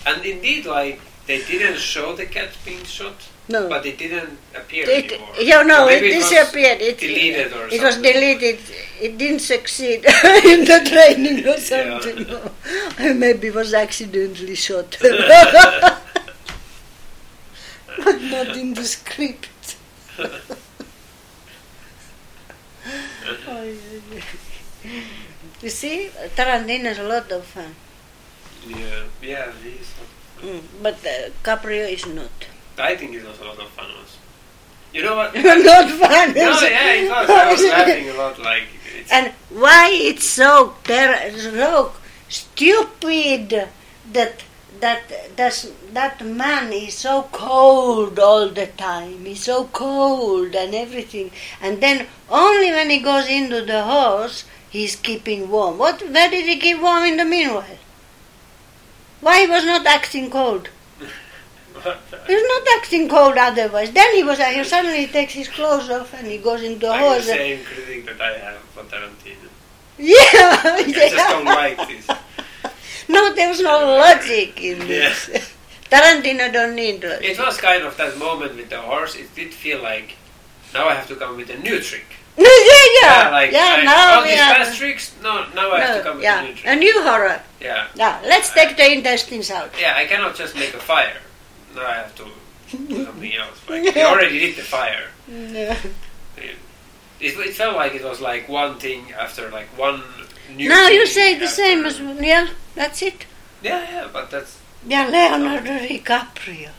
And indeed, like they didn't show the cat being shot, No. but it didn't appear It, anymore. you know, So it disappeared. It, deleted or it was deleted. It didn't succeed [laughs] in the training or something. No. Maybe it was accidentally shot. [laughs] but not in the script. [laughs] Yeah, yeah. you see, Tarantino is a lot of fun. Yeah, yeah, it is. Mm, but uh, Caprio is not. I think it was a lot of fun. Also. You know what? [laughs] not fun. no, yeah, it was. I was [laughs] laughing a lot. Like it's, And why it's so ter- so stupid that that that that man is so cold all the time. He's so cold and everything. And then only when he goes into the house, he's keeping warm. What? Where did he keep warm in the meanwhile? Why he was not acting cold? He was not acting cold otherwise. Then he was. He suddenly takes his clothes off and he goes into the like the same critic that I have for Tarantino. Yeah, [laughs] I just don't yeah. like this. [laughs] No, there was no logic in this. [laughs] Tarantino don't need logic. It was kind of that moment with the horse. It did feel like now I have to come with a new trick. yeah, yeah, like yeah. I, now all we these past tricks. No, now I have to come No, with a new trick. a new horror. Yeah, Yeah, let's take the intestines out. yeah. I cannot just make a fire. Now I have to do [laughs] something else. Like they already did the fire. Yeah. It, it, felt like it was like one thing after like one new. Now you say the same as yeah. That's it. Yeah, yeah, but that's Yeah, Leonardo DiCaprio,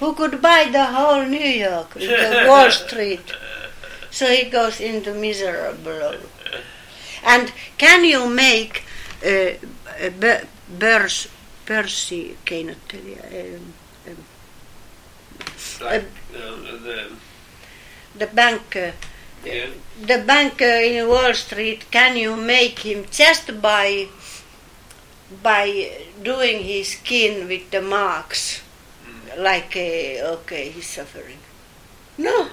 who could buy the whole New York with the [laughs] Wall Street. So he goes into miserable. And can you make uh, Börs, Percy keinottelija, um, um, like uh, the the banker, yeah. the banker in Wall Street, can you make him just by by doing his skin with the marks, like uh, okay, he's suffering? No,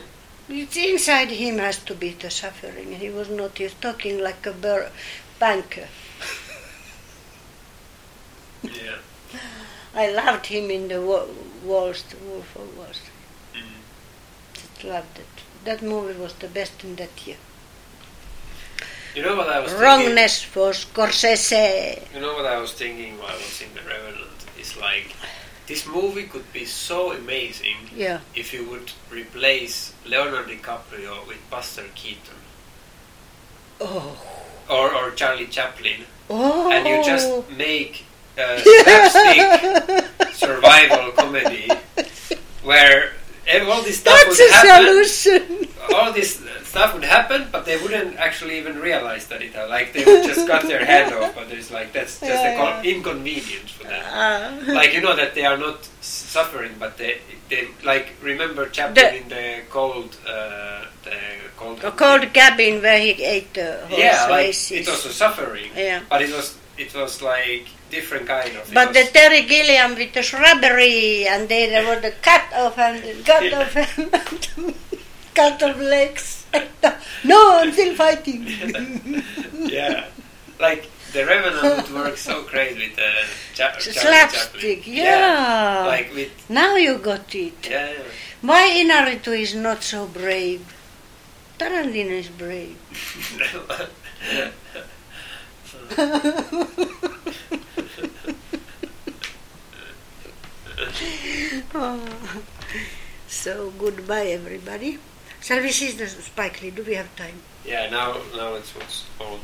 it's inside him has to be the suffering. He was not. He's talking like a bur- banker. Yeah. [laughs] I loved him in the Wa- Wall Street, Wolf of Wall Street. Mhm. Just loved it. That movie was the best in that year. You know what I was thinking? Wrongness for Scorsese. You know what I was thinking while watching The Revenant? It's like this movie could be so amazing Yeah. if you would replace Leonardo DiCaprio with Buster Keaton Oh. or, or Charlie Chaplin, Oh. and you just make a [laughs] slapstick survival comedy where all this stuff That's would happen. solution. All this stuff would happen, but they wouldn't actually even realize that it. Like they would just cut their head off, but it's like that's just Yeah, a con- yeah. inconvenience for them. Uh, like you know that they are not suffering, but they they like remember Chaplin The- in the cold uh, the cold cold cabin where he ate the horse yeah like it was a suffering, Yeah. but it was it was like different kind of. But the Terry Gilliam with the shrubbery and they there was the cut off and cut Yeah. off and [laughs] cut off legs. [laughs] no, I'm still fighting. [laughs] yeah, like the Revenant would work so great with the Charlie Slapstick, Chaplin. yeah. like with Now you got it. yeah. yeah. Why Inarritu is not so brave? Tarantino is brave oh. [laughs] So goodbye, everybody. Shall we see the Spike Lee? Do we have time? Yeah, now now it's what's on.